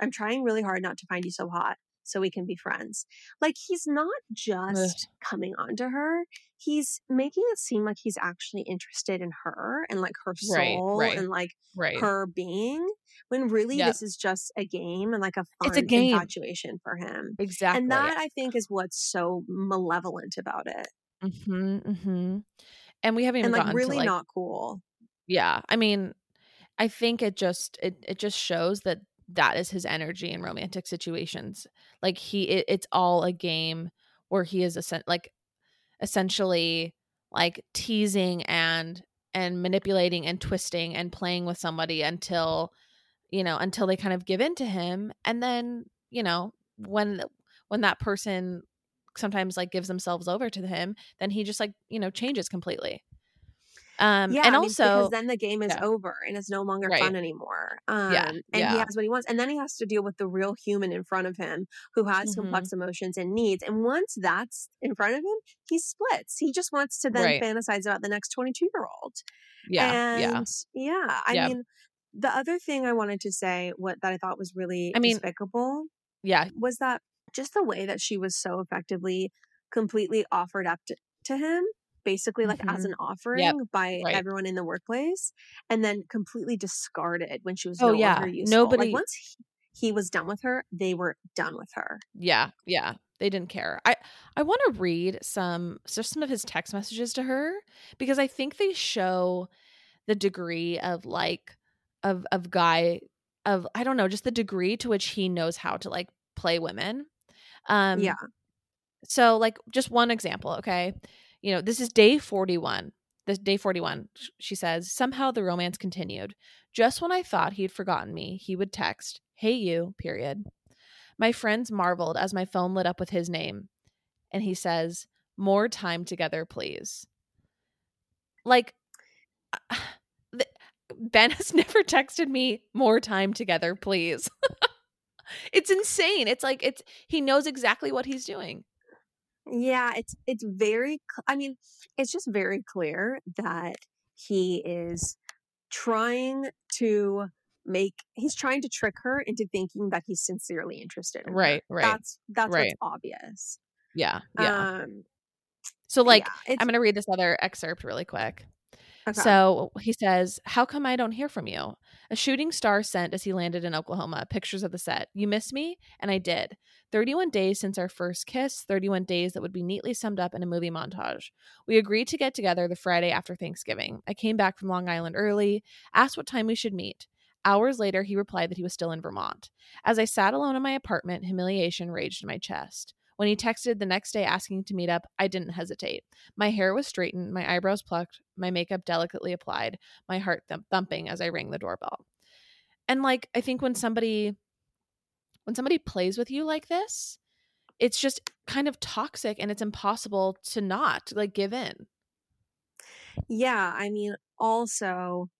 I'm trying really hard not to find you so hot so we can be friends. Like he's not just coming on to her, he's making it seem like he's actually interested in her and like her soul right. and like right. her being when really Yeah. this is just a game and like a fun It's a game. infatuation for him. exactly. And that I think is what's so malevolent about it. hmm hmm And we haven't even And like really to like not cool. yeah. I mean, I think it just it it just shows that that is his energy in romantic situations. Like he it, it's all a game where he is essen- like essentially like teasing and and manipulating and twisting and playing with somebody until you know until they kind of give in to him and then you know when when that person sometimes like gives themselves over to him then he just like you know changes completely um yeah, and I mean, also because then the game is yeah. over and it's no longer Right. fun anymore. Um, Yeah, and he has what he wants, and then he has to deal with the real human in front of him who has Mhm. complex emotions and needs. And once that's in front of him, he splits. He just wants to then Right. fantasize about the next twenty-two year old. yeah yeah And yeah, I Yeah. mean, the other thing I wanted to say, what that I thought was really I mean- despicable, yeah was that just the way that she was so effectively completely offered up to, to him basically like as Mhm. an offering by right. everyone in the workplace and then completely discarded when she was Oh, no yeah. longer useful. Nobody- like once he, he was done with her they were done with her Yeah, yeah. They didn't care. I I want to read some just some of his text messages to her because I think they show the degree of like of of guy of I don't know, just the degree to which he knows how to like play women. Um yeah so like just one example, okay? You know, this is day 41. This day 41. She says, "Somehow the romance continued. Just when I thought he'd forgotten me, he would text, "Hey you," period. My friends marveled as my phone lit up with his name, and he says, "More time together, please." Like uh, the, Ben has never texted me more time together, please. it's insane. It's like it's he knows exactly what he's doing. Yeah it's it's very cl- i mean it's just very clear that he is trying to make he's trying to trick her into thinking that he's sincerely interested in her. Right, right. that's that's right. what's obvious Yeah, yeah. um so like yeah, I'm going to read this other excerpt really quick. Okay. So he says, How come I don't hear from you? A shooting star sent as he landed in Oklahoma pictures of the set. You miss me? And I did. 31 days since our first kiss, 31 days that would be neatly summed up in a movie montage. We agreed to get together the Friday after Thanksgiving. I came back from Long Island early, asked what time we should meet. Hours later, he replied that he was still in Vermont. As I sat alone in my apartment, humiliation raged in my chest. When he texted the next day asking to meet up, I didn't hesitate. My hair was straightened, my eyebrows plucked, my makeup delicately applied, my heart thump- thumping as I rang the doorbell. And like I think when somebody when somebody plays with you like this, it's just kind of toxic and it's impossible to not like give in. yeah i mean also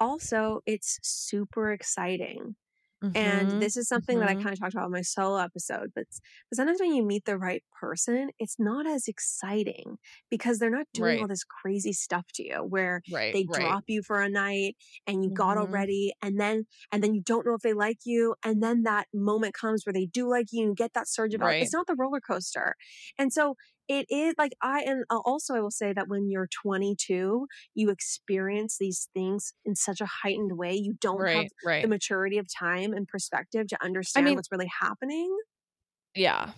also it's super exciting Mhm, And this is something that I mhm. kind of talked about in my solo episode, but, but sometimes when you meet the right person, it's not as exciting because they're not doing all this crazy stuff to you where right, they right. drop you for a night and you got Mhm. already and then and then you don't know if they like you and then that moment comes where they do like you and you get that surge of Right. it's not the roller coaster. And so it is like I and uh, also I will say that when you're 22, you experience these things in such a heightened way. You don't have Right, right. the maturity of time and perspective to understand mean- what's really happening. yeah.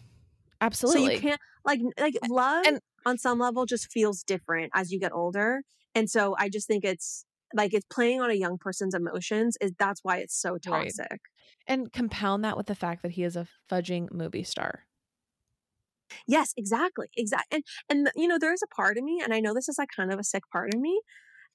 absolutely. So you can't like like love and- on some level just feels different as you get older. And so I just think it's like it's playing on a young person's emotions is that's why it's so Right. toxic. and compound that with the fact that he is a fudging movie star. Yes, exactly. Exactly. And and you know, there's a part of me, and I know this is like kind of a sick part of me.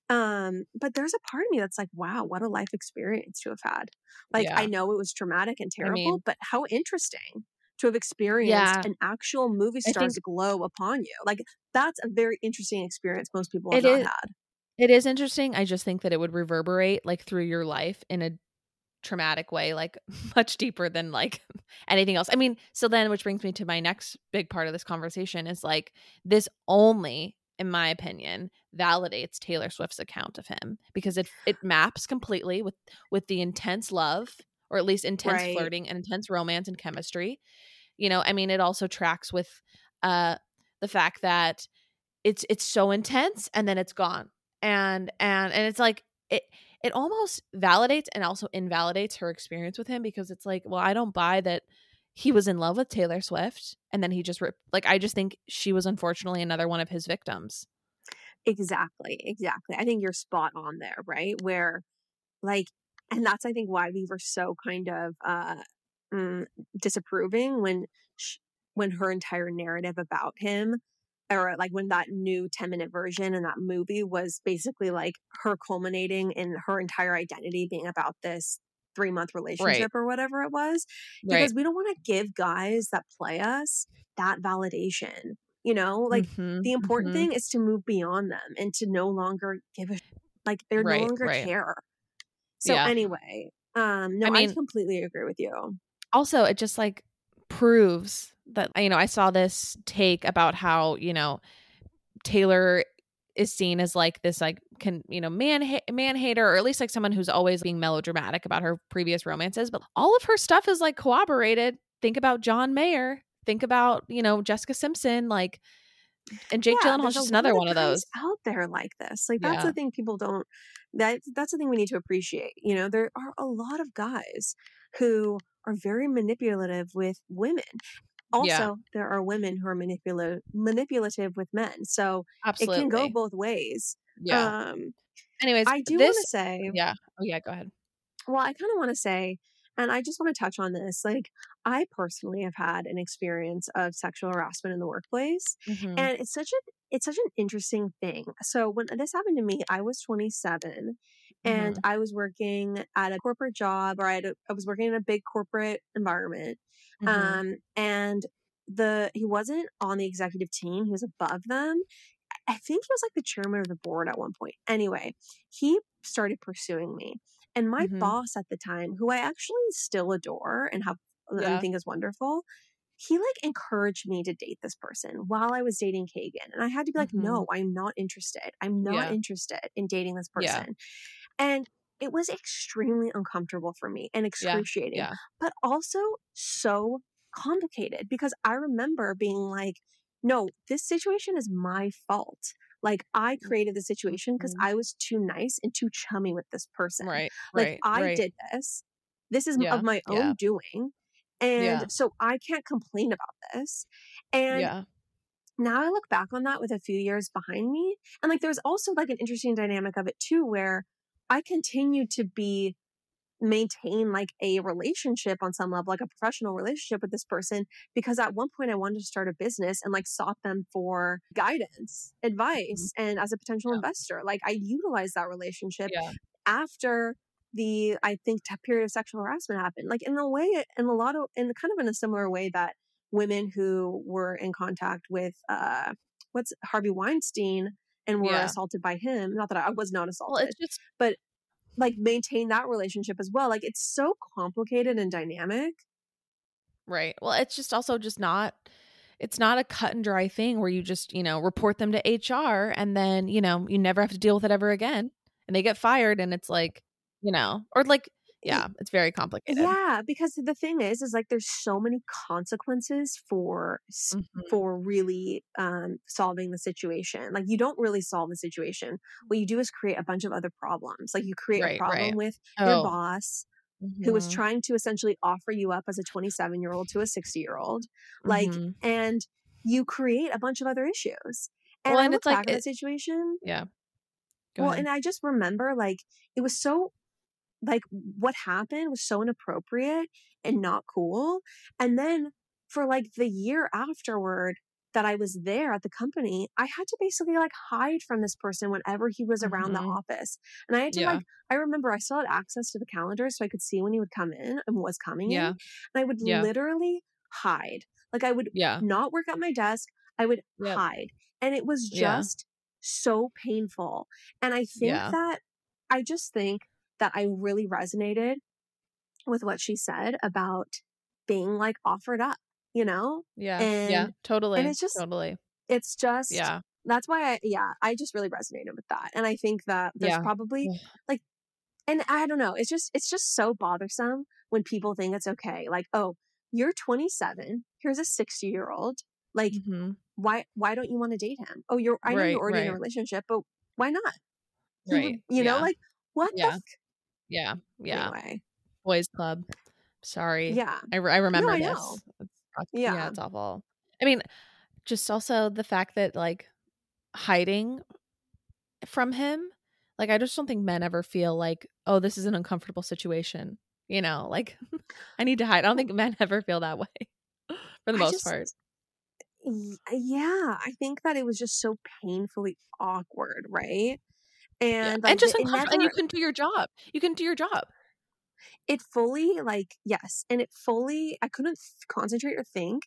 Um, but there's a part of me that's like, wow, what a life experience to have had. Like, Yeah. I know it was traumatic and I terrible, mean but how interesting to have experienced Yeah. an actual movie star's think glow upon you. Like, that's a very interesting experience most people have not is had. it is interesting. I just think that it would reverberate like through your life in a traumatic way, like much deeper than like anything else. I mean, so then which brings me to my next big part of this conversation is like this only in my opinion validates Taylor Swift's account of him because it it maps completely with with the intense love or at least intense Right. flirting and intense romance and chemistry. You know, I mean it also tracks with uh the fact that it's it's so intense and then it's gone. And and and it's like it it almost validates and also invalidates her experience with him because it's like, well, I don't buy that he was in love with Taylor Swift and then he just like I just think she was unfortunately another one of his victims. Exactly, exactly. I think you're spot on there, right? Where like and that's I think why we were so kind of uh mm, disapproving when when her entire narrative about him or like when that new 10 minute version and that movie was basically like her culminating in her entire identity being about this three month Right. relationship or whatever it was Right. because we don't want to give guys that play us that validation you know like Mhm, the important mhm. thing is to move beyond them and to no longer give a like they're no longer right. care so Yeah. anyway um no I i completely agree with you also it just like proves that you know i saw this take about how you know taylor is seen as like this like can you know man ha- man hater or at least like someone who's always being melodramatic about her previous romances but all of her stuff is like corroborated. Think about john mayer. Think about you know jessica simpson like and jake yeah gyllenhaal's just another one of those. out there like this. Like that's yeah. the thing people don't that that's the thing we need to appreciate you know? There are a lot of guys who are very manipulative with women yeah. also there are women who are manipulative manipulative with men so it can go both ways yeah. um anyways i do want to say yeah. Oh yeah go ahead. Well i kind of want to say and i just want to touch on this like i personally have had an experience of sexual harassment in the workplace hmm and it's such a it's such an interesting thing. So when this happened to me i was 27 and hmm i was working at a corporate job or i, a, I was working in a big corporate environment hmm um and the he wasn't on the executive team he was above them I think he was like the chairman of the board at one point. Anyway, he started pursuing me. And my hmm boss at the time, who I actually still adore and have and yeah think is wonderful, he like encouraged me to date this person while I was dating Kagan. And I had to be like, hmm no, I'm not interested. I'm not yeah interested in dating this yeah person. And it was extremely uncomfortable for me and excruciating, yeah but also so complicated because I remember being like, no, this situation is my fault. Like, I created the situation because Mhm. I was too nice and too chummy with this person. Right, Like, right, I right. did this. This is Yeah, of my yeah, own doing. And yeah, so I can't complain about this. And yeah. now I look back on that with a few years behind me. And like there's also like an interesting dynamic of it too, where I continue to be maintain like a relationship on some level, like a professional relationship with this person, because at one point I wanted to start a business and like sought them for guidance, Mhm. advice, and as a potential Yeah, investor. Like I utilized that relationship yeah, after the I think period of sexual harassment happened. Like in a way, in a lot of in kind of in a similar way that women who were in contact with uh what's Harvey Weinstein and were yeah. assaulted by him. Not that I, I was not Well, assaulted, it's just but like maintain that relationship as well. Like it's so complicated and dynamic. right. Well, it's just also just not it's not a cut and dry thing where you just, you know, report them to HR and then, you know, you never have to deal with it ever again and they get fired and it's like, you know, or like yeah, it's very complicated. Yeah, because the thing is, is like there's so many consequences for Mhm. for really um, solving the situation. Like you don't really solve the situation. What you do is create a bunch of other problems. Like you create a problem right. with your Oh. boss who was trying to essentially offer you up as a 27 year old to a 60 year old. Like, Mhm. and you create a bunch of other issues. And Well, and it's like back at that it situation. yeah. Go Well, ahead. and I just remember like it was so like what happened was so inappropriate and not cool. And then for like the year afterward, that I was there at the company, I had to basically like hide from this person whenever he was around the Mhm. office. And I had to Yeah. like, I remember I still had access to the calendar so I could see when he would come in and was coming in. And I would Yeah. literally hide. Like I would Yeah. not work at my desk, I would Yep. hide. And it was Yeah. just so painful. And I think Yeah. that, I just think that I really resonated with what she said about being like offered up, you know? Yeah. yeah. Totally. And it's just- totally. it's just Yeah. that's why I yeah, I just really resonated with that. And I think that there's Yeah. probably like and I don't know, it's just it's just so bothersome when people think it's okay. Like, oh, you're 27, here's a 60 year old. Like, Mhm. why why don't you want to date him? Oh, you're I know Right, you're already in a relationship, but why not? Right. you know, yeah. like what Yeah. the f- yeah. Yeah. anyway. Boys Club. Sorry. Yeah. I, re- I remember I this. It's, yeah, Yeah. it's awful. I mean, just also the fact that like hiding from him, like I just don't think men ever feel like, oh, this is an uncomfortable situation. You know, like I need to hide. I don't think men ever feel that way for the I most just- part. Yeah, I think that it was just so painfully awkward, right? Yeah. And like and just uncomfortable. And you never- couldn't do your job. You couldn't do your job. it fully like yes and it fully i couldn't concentrate or think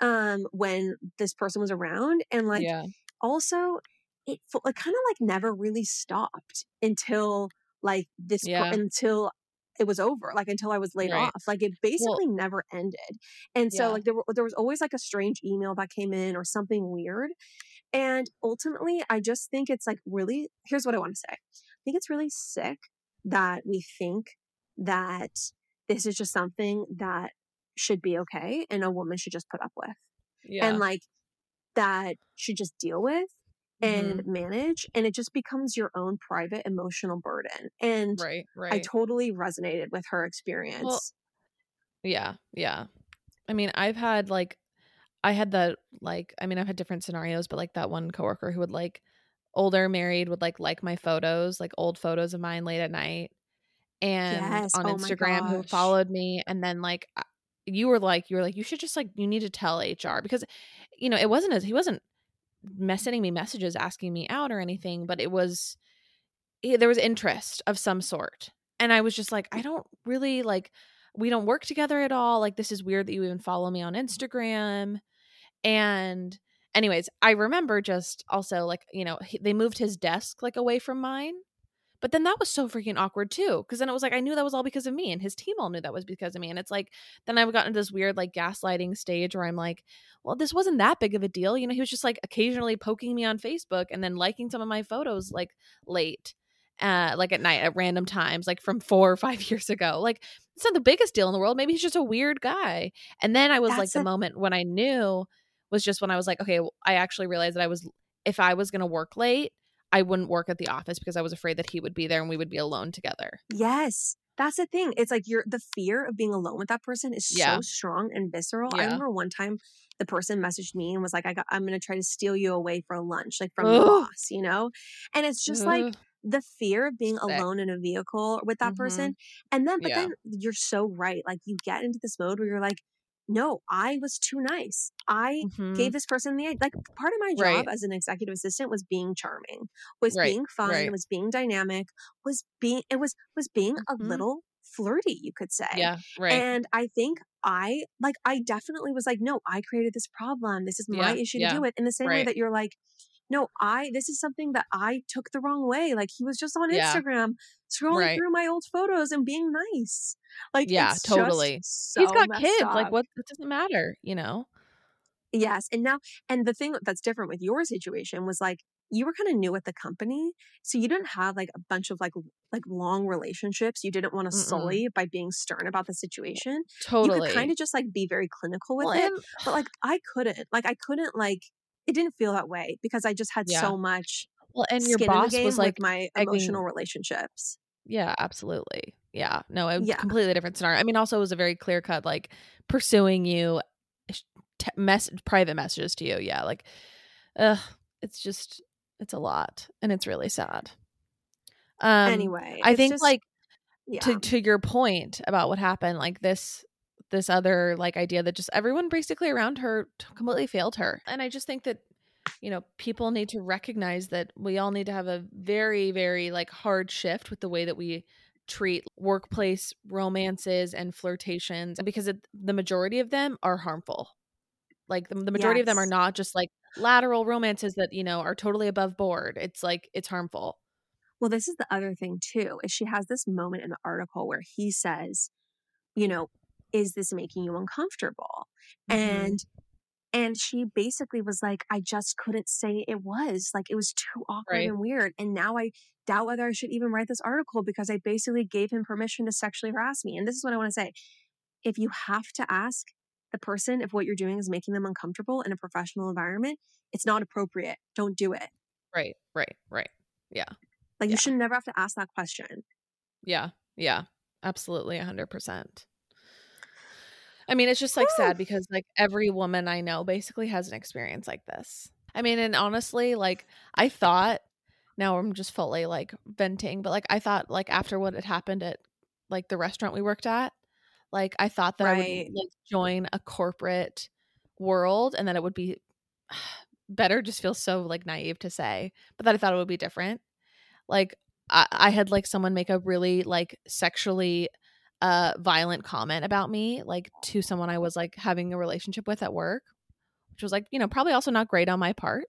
um when this person was around and like yeah. also it, it kind of like never really stopped until like this Yeah. until it was over like until i was laid Right. off like it basically never ended and so Yeah. like there, were, there was always like a strange email that came in or something weird and ultimately i just think it's like really here's what i want to say i think it's really sick that we think that this is just something that should be okay and a woman should just put up with Yeah. and like that should just deal with and Mm-hmm. manage and it just becomes your own private emotional burden and right. Right. i totally resonated with her experience Yeah, yeah. I mean, I've had like I had that like I mean, I've had different scenarios, but like that one coworker who would like older married would like like my photos, like old photos of mine late at night and Yes, on oh Instagram who followed me and then like you were like you were like you should just like you need to tell HR because you know, it wasn't as he wasn't mess- sending me messages asking me out or anything, but it was eh, there was interest of some sort. And I was just like, I don't really like we don't work together at all. Like this is weird that you even follow me on mm-hmm. Instagram. And anyways, I remember just also like, you know, he, they moved his desk like away from mine. But then that was so freaking awkward too. Cause then it was like, I knew that was all because of me and his team all knew that was because of me. And it's like, then I've gotten to this weird like gaslighting stage where I'm like, well, this wasn't that big of a deal. You know, he was just like occasionally poking me on Facebook and then liking some of my photos like late, uh, like at night at random times, like from four or five years ago. Like, it's not the biggest deal in the world. Maybe he's just a weird guy. And then I was like, That's the moment when I knew was just when I was like, okay, well, I actually realized that I was, if I was going to work late, I wouldn't work at the office because I was afraid that he would be there and we would be alone together. yes that's the thing it's like you're the fear of being alone with that person is Yeah. so strong and visceral i remember one time the person messaged me and was like i got i'm gonna try to steal you away for lunch like from Ugh. your boss you know and it's just like Ugh. The fear of being Sick. alone in a vehicle with that Mhm. person and then but Yeah. then you're so right like you get into this mode where you're like no i was too nice i Mhm. gave this person the like part of my job Right. as an executive assistant was being charming was Right, being fun right. was being dynamic was being it was was being Mhm. a little flirty you could say yeah, right. and i think i like i definitely was like no i created this problem this is my Yeah, issue yeah, to do with in the same way that you're like no i this is something that i took the wrong way like he was just on Yeah. instagram scrolling Right. through my old photos and being nice like Yeah, it's totally. so he's got kids. Like, up. what? It doesn't matter, you know? Yes. And now, and the thing that's different with your situation was like, you were kind of new at the company. So you didn't have like a bunch of like, like long relationships. You didn't want to sully by being stern about the situation. Totally. You could kind of just like be very clinical with well, it. But like, I couldn't, like, I couldn't like, it didn't feel that way because I just had Yeah. so much well, and your boss was like, my egging- emotional relationships. yeah, absolutely. Yeah, no, a Yeah. completely different scenario. I mean, also it was a very clear cut, like pursuing you, te- mess private messages to you. Yeah, like, ugh, it's just it's a lot, and it's really sad. Um, anyway, I think just- like yeah. to to your point about what happened, like this this other like idea that just everyone basically around her completely failed her. And I just think that you know, people need to recognize that we all need to have a very very like hard shift with the way that we treat workplace romances and flirtations because it, the majority of them are harmful. Like the, the majority yes. of them are not just like lateral romances that, you know, are totally above board. It's like it's harmful. Well, this is the other thing too, is she has this moment in the article where he says, you know, is this making you uncomfortable? Mm-hmm. And and she basically was like, I just couldn't say it was. Like it was too awkward right. and weird. And now I doubt whether I should even write this article because I basically gave him permission to sexually harass me. And this is what I want to say. If you have to ask the person if what you're doing is making them uncomfortable in a professional environment, it's not appropriate. Don't do it. Right, right, right. Yeah. Like yeah. you should never have to ask that question. Yeah, yeah, absolutely, 100%. I mean, it's just like sad because like every woman I know basically has an experience like this. I mean, and honestly, like I thought now I'm just fully like venting, but like I thought like after what had happened at like the restaurant we worked at, like I thought that right. I would like join a corporate world and that it would be better just feels so like naive to say, but that I thought it would be different. Like I, I had like someone make a really like sexually uh violent comment about me like to someone I was like having a relationship with at work, which was like, you know, probably also not great on my part,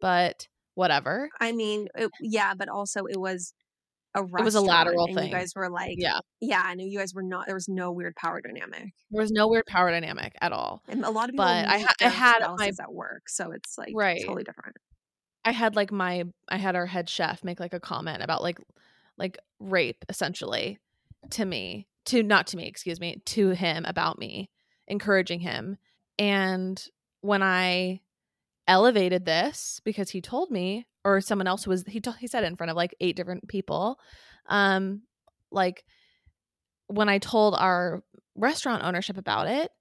but whatever. I mean, it, yeah, but also it was a it was a lateral thing. You guys were like, yeah, yeah. I knew you guys were not. There was no weird power dynamic. There was no weird power dynamic at all. And a lot of people, but I, ha- I had my at work, so it's like right. totally different. I had like my I had our head chef make like a comment about like like rape essentially to me to not to me excuse me to him about me encouraging him. And when I elevated this because he told me or someone else was he told he said it in front of like eight different people um like when I told our restaurant ownership about it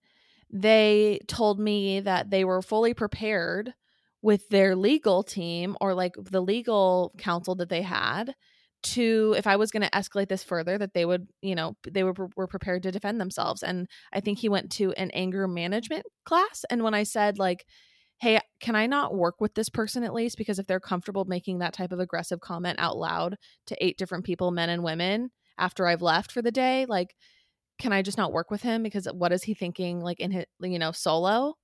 they told me that they were fully prepared with their legal team or like the legal counsel that they had to if i was going to escalate this further that they would you know they were, were prepared to defend themselves. And i think he went to an anger management class and when i said like hey can i not work with this person at least? Because if they're comfortable making that type of aggressive comment out loud to eight different people men and women after i've left for the day like can i just not work with him? Because what is he thinking like in his you know solo?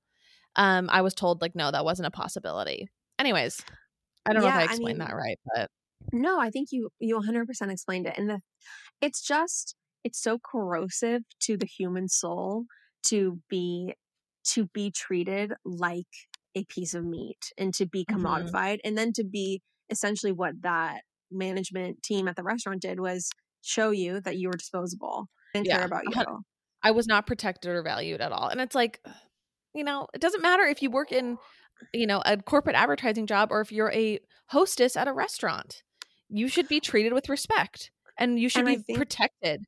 Um i was told like no that wasn't a possibility. Anyways i don't yeah, know if i explained I mean, that right but no, I think you you 100% explained it. And the it's just it's so corrosive to the human soul to be to be treated like a piece of meat and to be mm-hmm. commodified mm-hmm. and then to be essentially what that management team at the restaurant did was show you that you were disposable and yeah. care about you. I was not protected or valued at all. And it's like, you know, it doesn't matter if you work in, you know, a corporate advertising job or if you're a hostess at a restaurant you should be treated with respect and you should and be think, protected.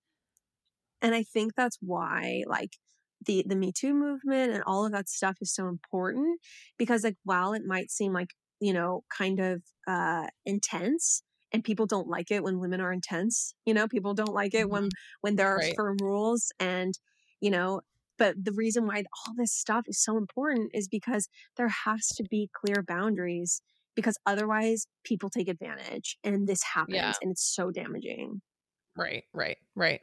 And I think that's why like the the Me Too movement and all of that stuff is so important because like while it might seem like, you know, kind of uh intense and people don't like it when women are intense, you know, people don't like it when mm-hmm. when there are right. firm rules and you know, but the reason why all this stuff is so important is because there has to be clear boundaries because otherwise people take advantage and this happens yeah. and it's so damaging. Right, right, right.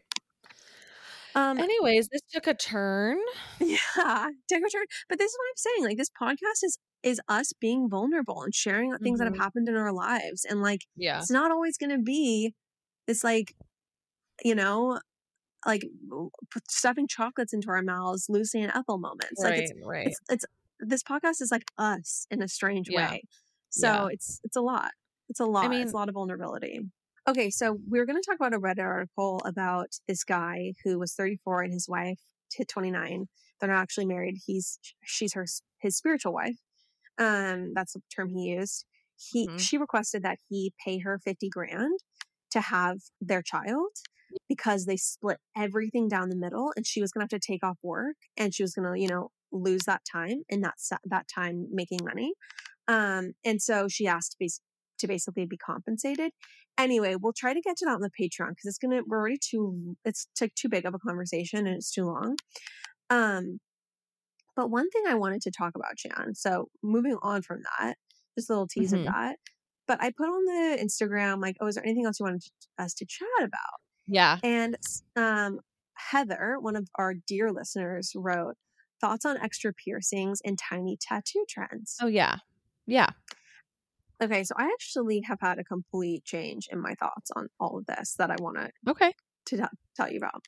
Um anyways, this took a turn. Yeah, took a turn. But this is what I'm saying. Like this podcast is is us being vulnerable and sharing things mm-hmm. that have mm-hmm. happened in our lives. And like yeah. it's not always gonna be this like, you know, like stuffing chocolates into our mouths, Lucy and Ethel moments. Right, like it's, right. It's, it's this podcast is like us in a strange yeah. way. So yeah. it's it's a lot. It's a lot. I mean, it's a lot of vulnerability. Okay, so we're going to talk about a Reddit article about this guy who was 34 and his wife hit 29. They're not actually married. He's she's her his spiritual wife. Um, that's the term he used. He mm-hmm. she requested that he pay her 50 grand to have their child because they split everything down the middle and she was going to have to take off work and she was going to, you know, lose that time and that that time making money. Um, and so she asked to, be, to basically be compensated. Anyway, we'll try to get to that on the Patreon because it's gonna we're already too it's took too big of a conversation and it's too long. Um, but one thing I wanted to talk about, Jan. So moving on from that, just a little tease Mhm. of that. But I put on the Instagram like, oh, is there anything else you wanted to- us to chat about? Yeah. And um, Heather, one of our dear listeners, wrote thoughts on extra piercings and tiny tattoo trends. Oh yeah. Yeah. Okay, so I actually have had a complete change in my thoughts on all of this that I want to Okay. to tell tell you about.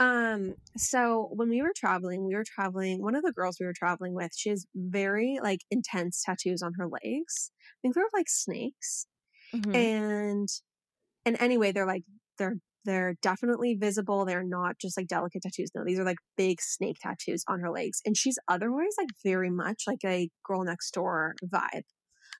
Um, so when we were traveling, we were traveling, one of the girls we were traveling with, she has very like intense tattoos on her legs. I think they're like snakes. Mhm. And and anyway, they're like they're they're definitely visible. They're not just like delicate tattoos. No, these are like big snake tattoos on her legs. And she's otherwise like very much like a girl next door vibe.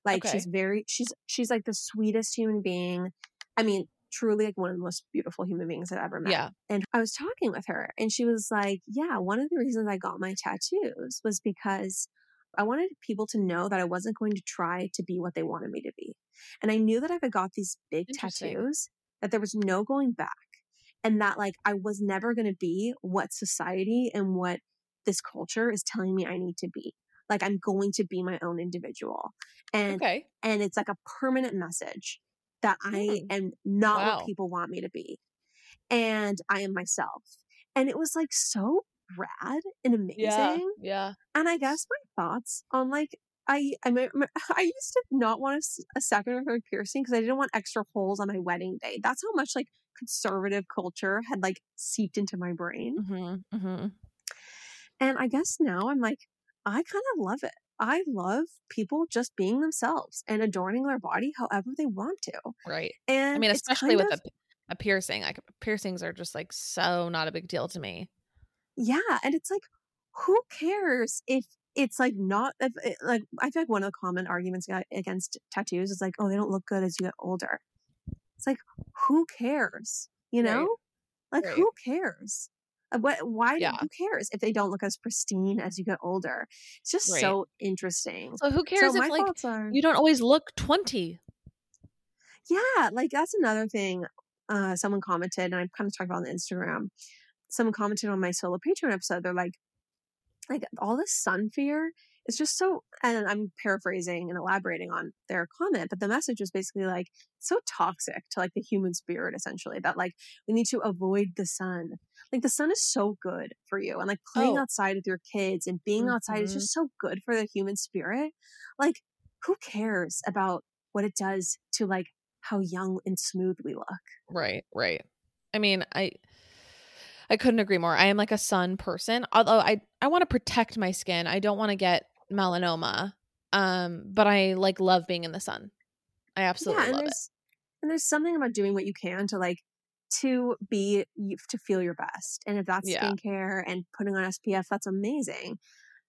Like Okay. she's very she's she's like the sweetest human being. I mean, truly like one of the most beautiful human beings I've ever met. Yeah. And I was talking with her and she was like, Yeah, one of the reasons I got my tattoos was because I wanted people to know that I wasn't going to try to be what they wanted me to be. And I knew that if I got these big tattoos, that there was no going back. And that like I was never gonna be what society and what this culture is telling me I need to be. Like I'm going to be my own individual. And Okay. and it's like a permanent message that I Hmm. am not Wow. what people want me to be. And I am myself. And it was like so rad and amazing. Yeah. Yeah. And I guess my thoughts on like I I I used to not want a second or third piercing because I didn't want extra holes on my wedding day. That's how much like conservative culture had like seeped into my brain. Mm-hmm. Mm-hmm. And I guess now I'm like, I kind of love it. I love people just being themselves and adorning their body however they want to. Right. And I mean, especially with of- a, a piercing. Like piercings are just like so not a big deal to me. yeah, and it's like, who cares if it's like not if it, like I feel like one of the common arguments against tattoos is like, oh, they don't look good as you get older. It's like, who cares? You Right. know, like Right. who cares? Uh, What? Why? Yeah. Who cares if they don't look as pristine as you get older? It's just Right. so interesting. So who cares so my if like thoughts are, you don't always look 20? Yeah, like that's another thing. Uh, someone commented, and I kind of talked about on Instagram. Someone commented on my solo Patreon episode. They're like, like all this sun fear is just so. And I'm paraphrasing and elaborating on their comment, but the message is basically like so toxic to like the human spirit, essentially. That like we need to avoid the sun. Like the sun is so good for you, and like playing Oh. outside with your kids and being outside is Mhm. just so good for the human spirit. Like, who cares about what it does to like how young and smooth we look. Right, right. I mean, I I couldn't agree more. I am like a sun person. Although I I want to protect my skin. I don't want to get melanoma. Um, but I like love being in the sun. I absolutely and love it. there's and there's something about doing what you can to like to be to feel your best. And if that's Yeah. skincare and putting on SPF, that's amazing.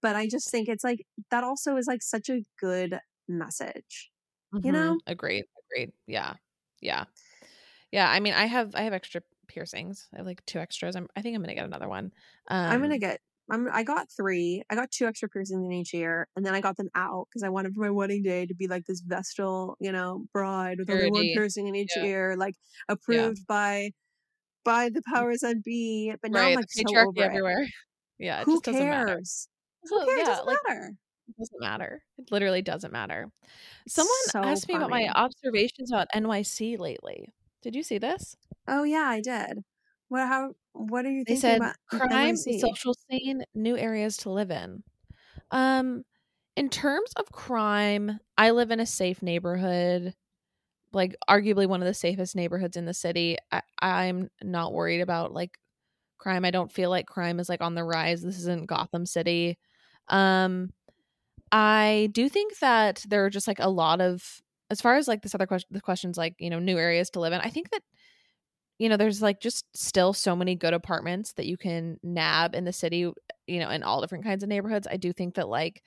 But I just think it's like that also is like such a good message. you Mhm. know? Agreed. Agreed. Yeah. Yeah. Yeah. I mean, I have I have extra piercings. I have like two extras. I'm I think I'm gonna get another one. Um, I'm gonna get. I'm. I got three. I got two extra piercings in each ear, and then I got them out because I wanted for my wedding day to be like this vestal, you know, bride with only one piercing in each Yeah. ear, like approved by by the powers that be. But now right. I'm like the so over it. everywhere. Yeah. It Who just doesn't matter. cares? Who cares? It doesn't like matter. it doesn't matter. It literally doesn't matter. Someone so asked me about my observations about NYC lately. Did you see this? Oh yeah, I did. What? How? What are you They thinking said about crime, social scene, new areas to live in. Um, in terms of crime, I live in a safe neighborhood, like arguably one of the safest neighborhoods in the city. I, I'm not worried about like crime. I don't feel like crime is like on the rise. This isn't Gotham City. Um, I do think that there are just like a lot of as far as like this other question, the questions like you know new areas to live in. I think that you know there's like just still so many good apartments that you can nab in the city you know in all different kinds of neighborhoods i do think that like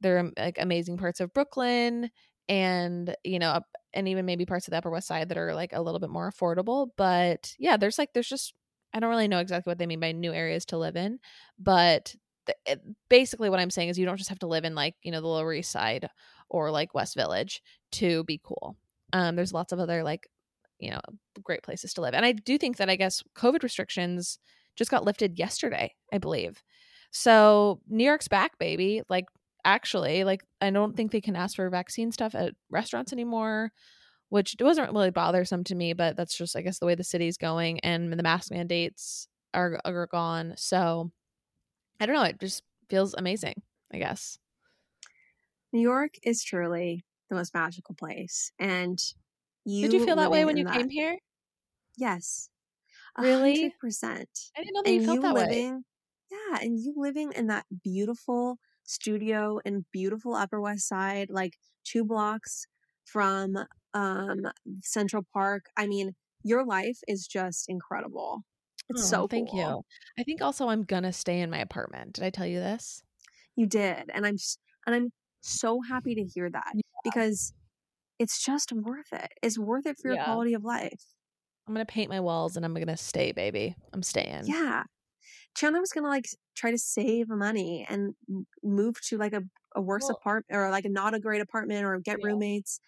there are like amazing parts of brooklyn and you know and even maybe parts of the upper west side that are like a little bit more affordable but yeah there's like there's just i don't really know exactly what they mean by new areas to live in but th- basically what i'm saying is you don't just have to live in like you know the lower east side or like west village to be cool um there's lots of other like you know great places to live and i do think that i guess covid restrictions just got lifted yesterday, I believe. So New York's back, baby. Like actually, like I don't think they can ask for vaccine stuff at restaurants anymore, which wasn't really bothersome to me, but that's just I guess the way the city's going and the mask mandates are are gone. So I don't know, it just feels amazing, I guess. New York is truly the most magical place. And you Did you feel that way when you came here? Yes. Really? percent. I didn't know that And you felt you that way. yeah, and you living in that beautiful studio in beautiful Upper West Side, like two blocks from um Central Park. I mean, your life is just incredible. It's Oh, so thank cool. you. I think also I'm gonna stay in my apartment. Did I tell you this? You did. And I'm and I'm so happy to hear that. Because it's just worth it. It's worth it for your Yeah. quality of life. I'm gonna paint my walls and I'm gonna stay, baby. I'm staying. Yeah. Chandler was gonna like try to save money and move to like a, a worse Well- apartment or like a not a great apartment or get Yeah. roommates.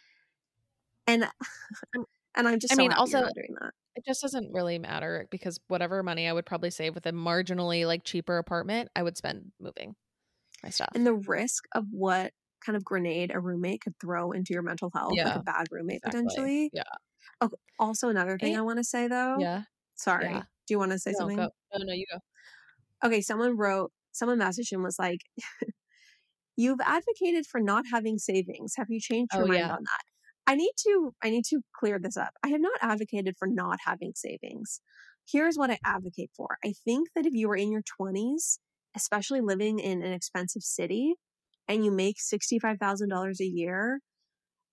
And and I'm just I so mean, also- doing that. It just doesn't really matter because whatever money I would probably save with a marginally like cheaper apartment, I would spend moving my stuff. And the risk of what kind of grenade a roommate could throw into your mental health, like a bad roommate exactly. potentially. Yeah. Oh, Also, another thing And- I want to say though. yeah. Sorry. yeah. Do you want to say No, something? go. No, no, you go. okay, someone wrote, someone messaged and was like, You've advocated for not having savings. Have you changed your Oh, mind yeah. on that? I need to I need to clear this up. I have not advocated for not having savings. Here's what I advocate for. I think that if you are in your 20s, especially living in an expensive city, and you make $65,000 a year,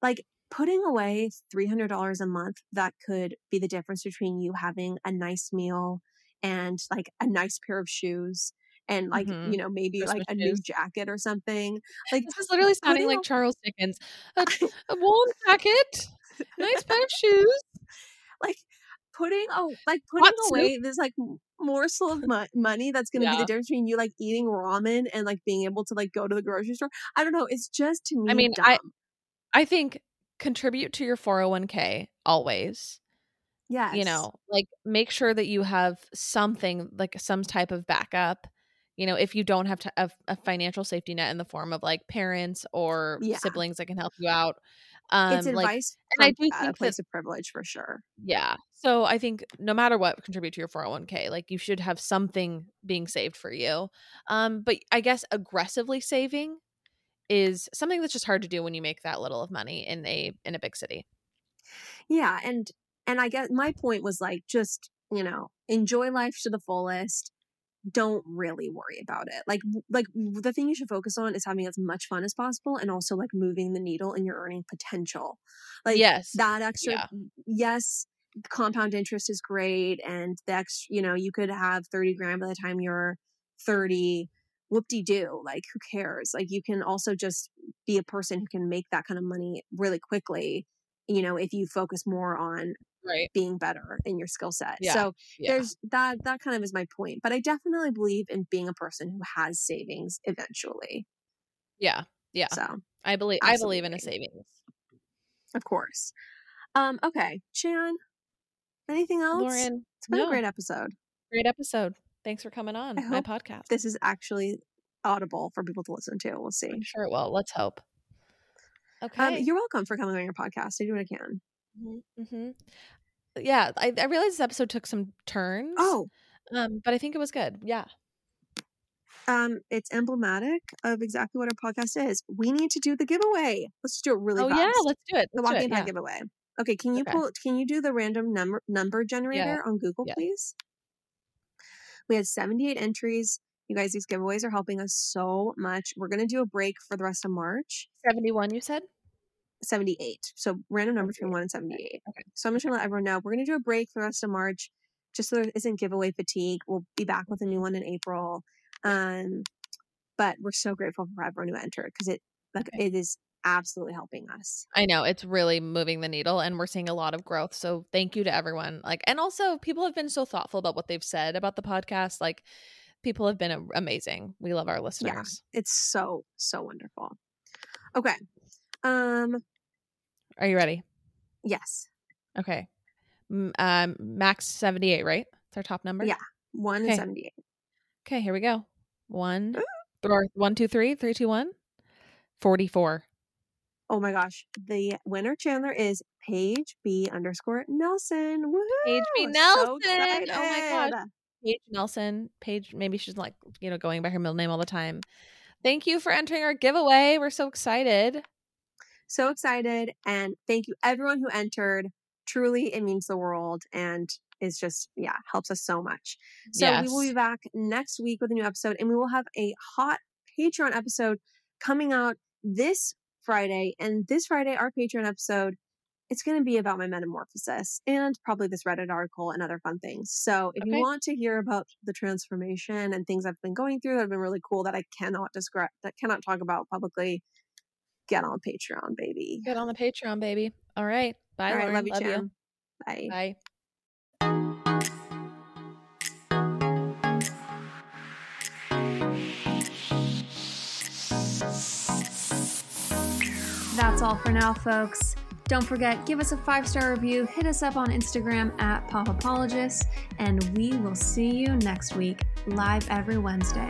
like putting away $300 a month that could be the difference between you having a nice meal and like a nice pair of shoes and like Mhm. you know maybe like Christmas a new jacket or something like This is literally sounding like Charles Dickens. A, a woolen jacket, nice pair of shoes. like putting oh like putting away this like morsel of mo- money that's going to be the difference between you like eating ramen and like being able to like go to the grocery store i don't know it's just to me I mean, dumb. I- I think contribute to your 401k always. yes You know, like make sure that you have something like some type of backup. You know, if you don't have to have a financial safety net in the form of like parents or Yeah. siblings that can help you out. Um, it's like advice and I do a think that- place of privilege for sure Yeah. So I think no matter what, contribute to your 401k. Like you should have something being saved for you. Um, but I guess aggressively saving is something that's just hard to do when you make that little of money in a in a big city. yeah and and i guess my point was like just you know enjoy life to the fullest don't really worry about it like like the thing you should focus on is having as much fun as possible and also like moving the needle in your earning potential like yes. that extra yeah. yes compound interest is great and the ex you know you could have 30 grand by the time you're 30 whoop-de-doo like who cares like you can also just be a person who can make that kind of money really quickly you know if you focus more on right. being better in your skill set Yeah, so Yeah. there's that that kind of is my point but i definitely believe in being a person who has savings eventually yeah. Yeah. so I believe I believe in a absolutely. savings. of course um okay chan anything else Lauren, it's been no. a great episode great episode. Thanks for coming on my podcast. this is actually audible for people to listen to. We'll see. I'm sure it will. Let's hope. Um, Okay. you're welcome for coming on your podcast. I do what I can. hmm Yeah, I, I realized this episode took some turns. Oh, um, but I think it was good. Yeah. um, it's emblematic of exactly what our podcast is. We need to do the giveaway. Let's do it really oh fast. yeah, let's do it. the Let's do walking pad Yeah. giveaway. Okay, can you Okay. pull? Can you do the random number number generator on Google, Yeah. please? We had 78 entries. You guys, these giveaways are helping us so much. We're gonna do a break for the rest of March. Seventy-one. You said. 78. So random number between 1 and 78. Okay. So I'm just going to let everyone know we're going to do a break for the rest of March just so there isn't giveaway fatigue. We'll be back with a new one in April. Um, but we're so grateful for everyone who entered because it like Okay. it is absolutely helping us. I know it's really moving the needle, and we're seeing a lot of growth. So thank you to everyone. Like, and also people have been so thoughtful about what they've said about the podcast. Like, people have been amazing. We love our listeners. It's so so wonderful. Okay. Um Are you ready? yes. Okay. Um, max seventy-eight. Right. It's our top number. Yeah. 1 and Okay. Okay, here we go. One, or one, two, three, three, two, one. 44. Oh my gosh. The winner, Chandler, is Paige B underscore Nelson. Woohoo! Paige B. So Nelson. Oh my gosh. Paige Nelson. Paige, maybe she's like, you know, going by her middle name all the time. Thank you for entering our giveaway. We're so excited. So excited. And thank you, everyone who entered. Truly, it means the world and is just, yeah, helps us so much. So we will be back next week with a new episode and we will have a hot Patreon episode coming out this Friday. And this Friday, our Patreon episode, it's going to be about my metamorphosis and probably this Reddit article and other fun things. So if Okay. you want to hear about the transformation and things I've been going through that have been really cool that I cannot describe, that cannot talk about publicly, get on Patreon, baby. Get on the Patreon, baby. All right. Bye, All right, Lauren. love you, Chan. Bye. Bye. That's all for now, folks. Don't forget, give us a five star review, hit us up on Instagram at Pop Apologists, and we will see you next week, live every Wednesday.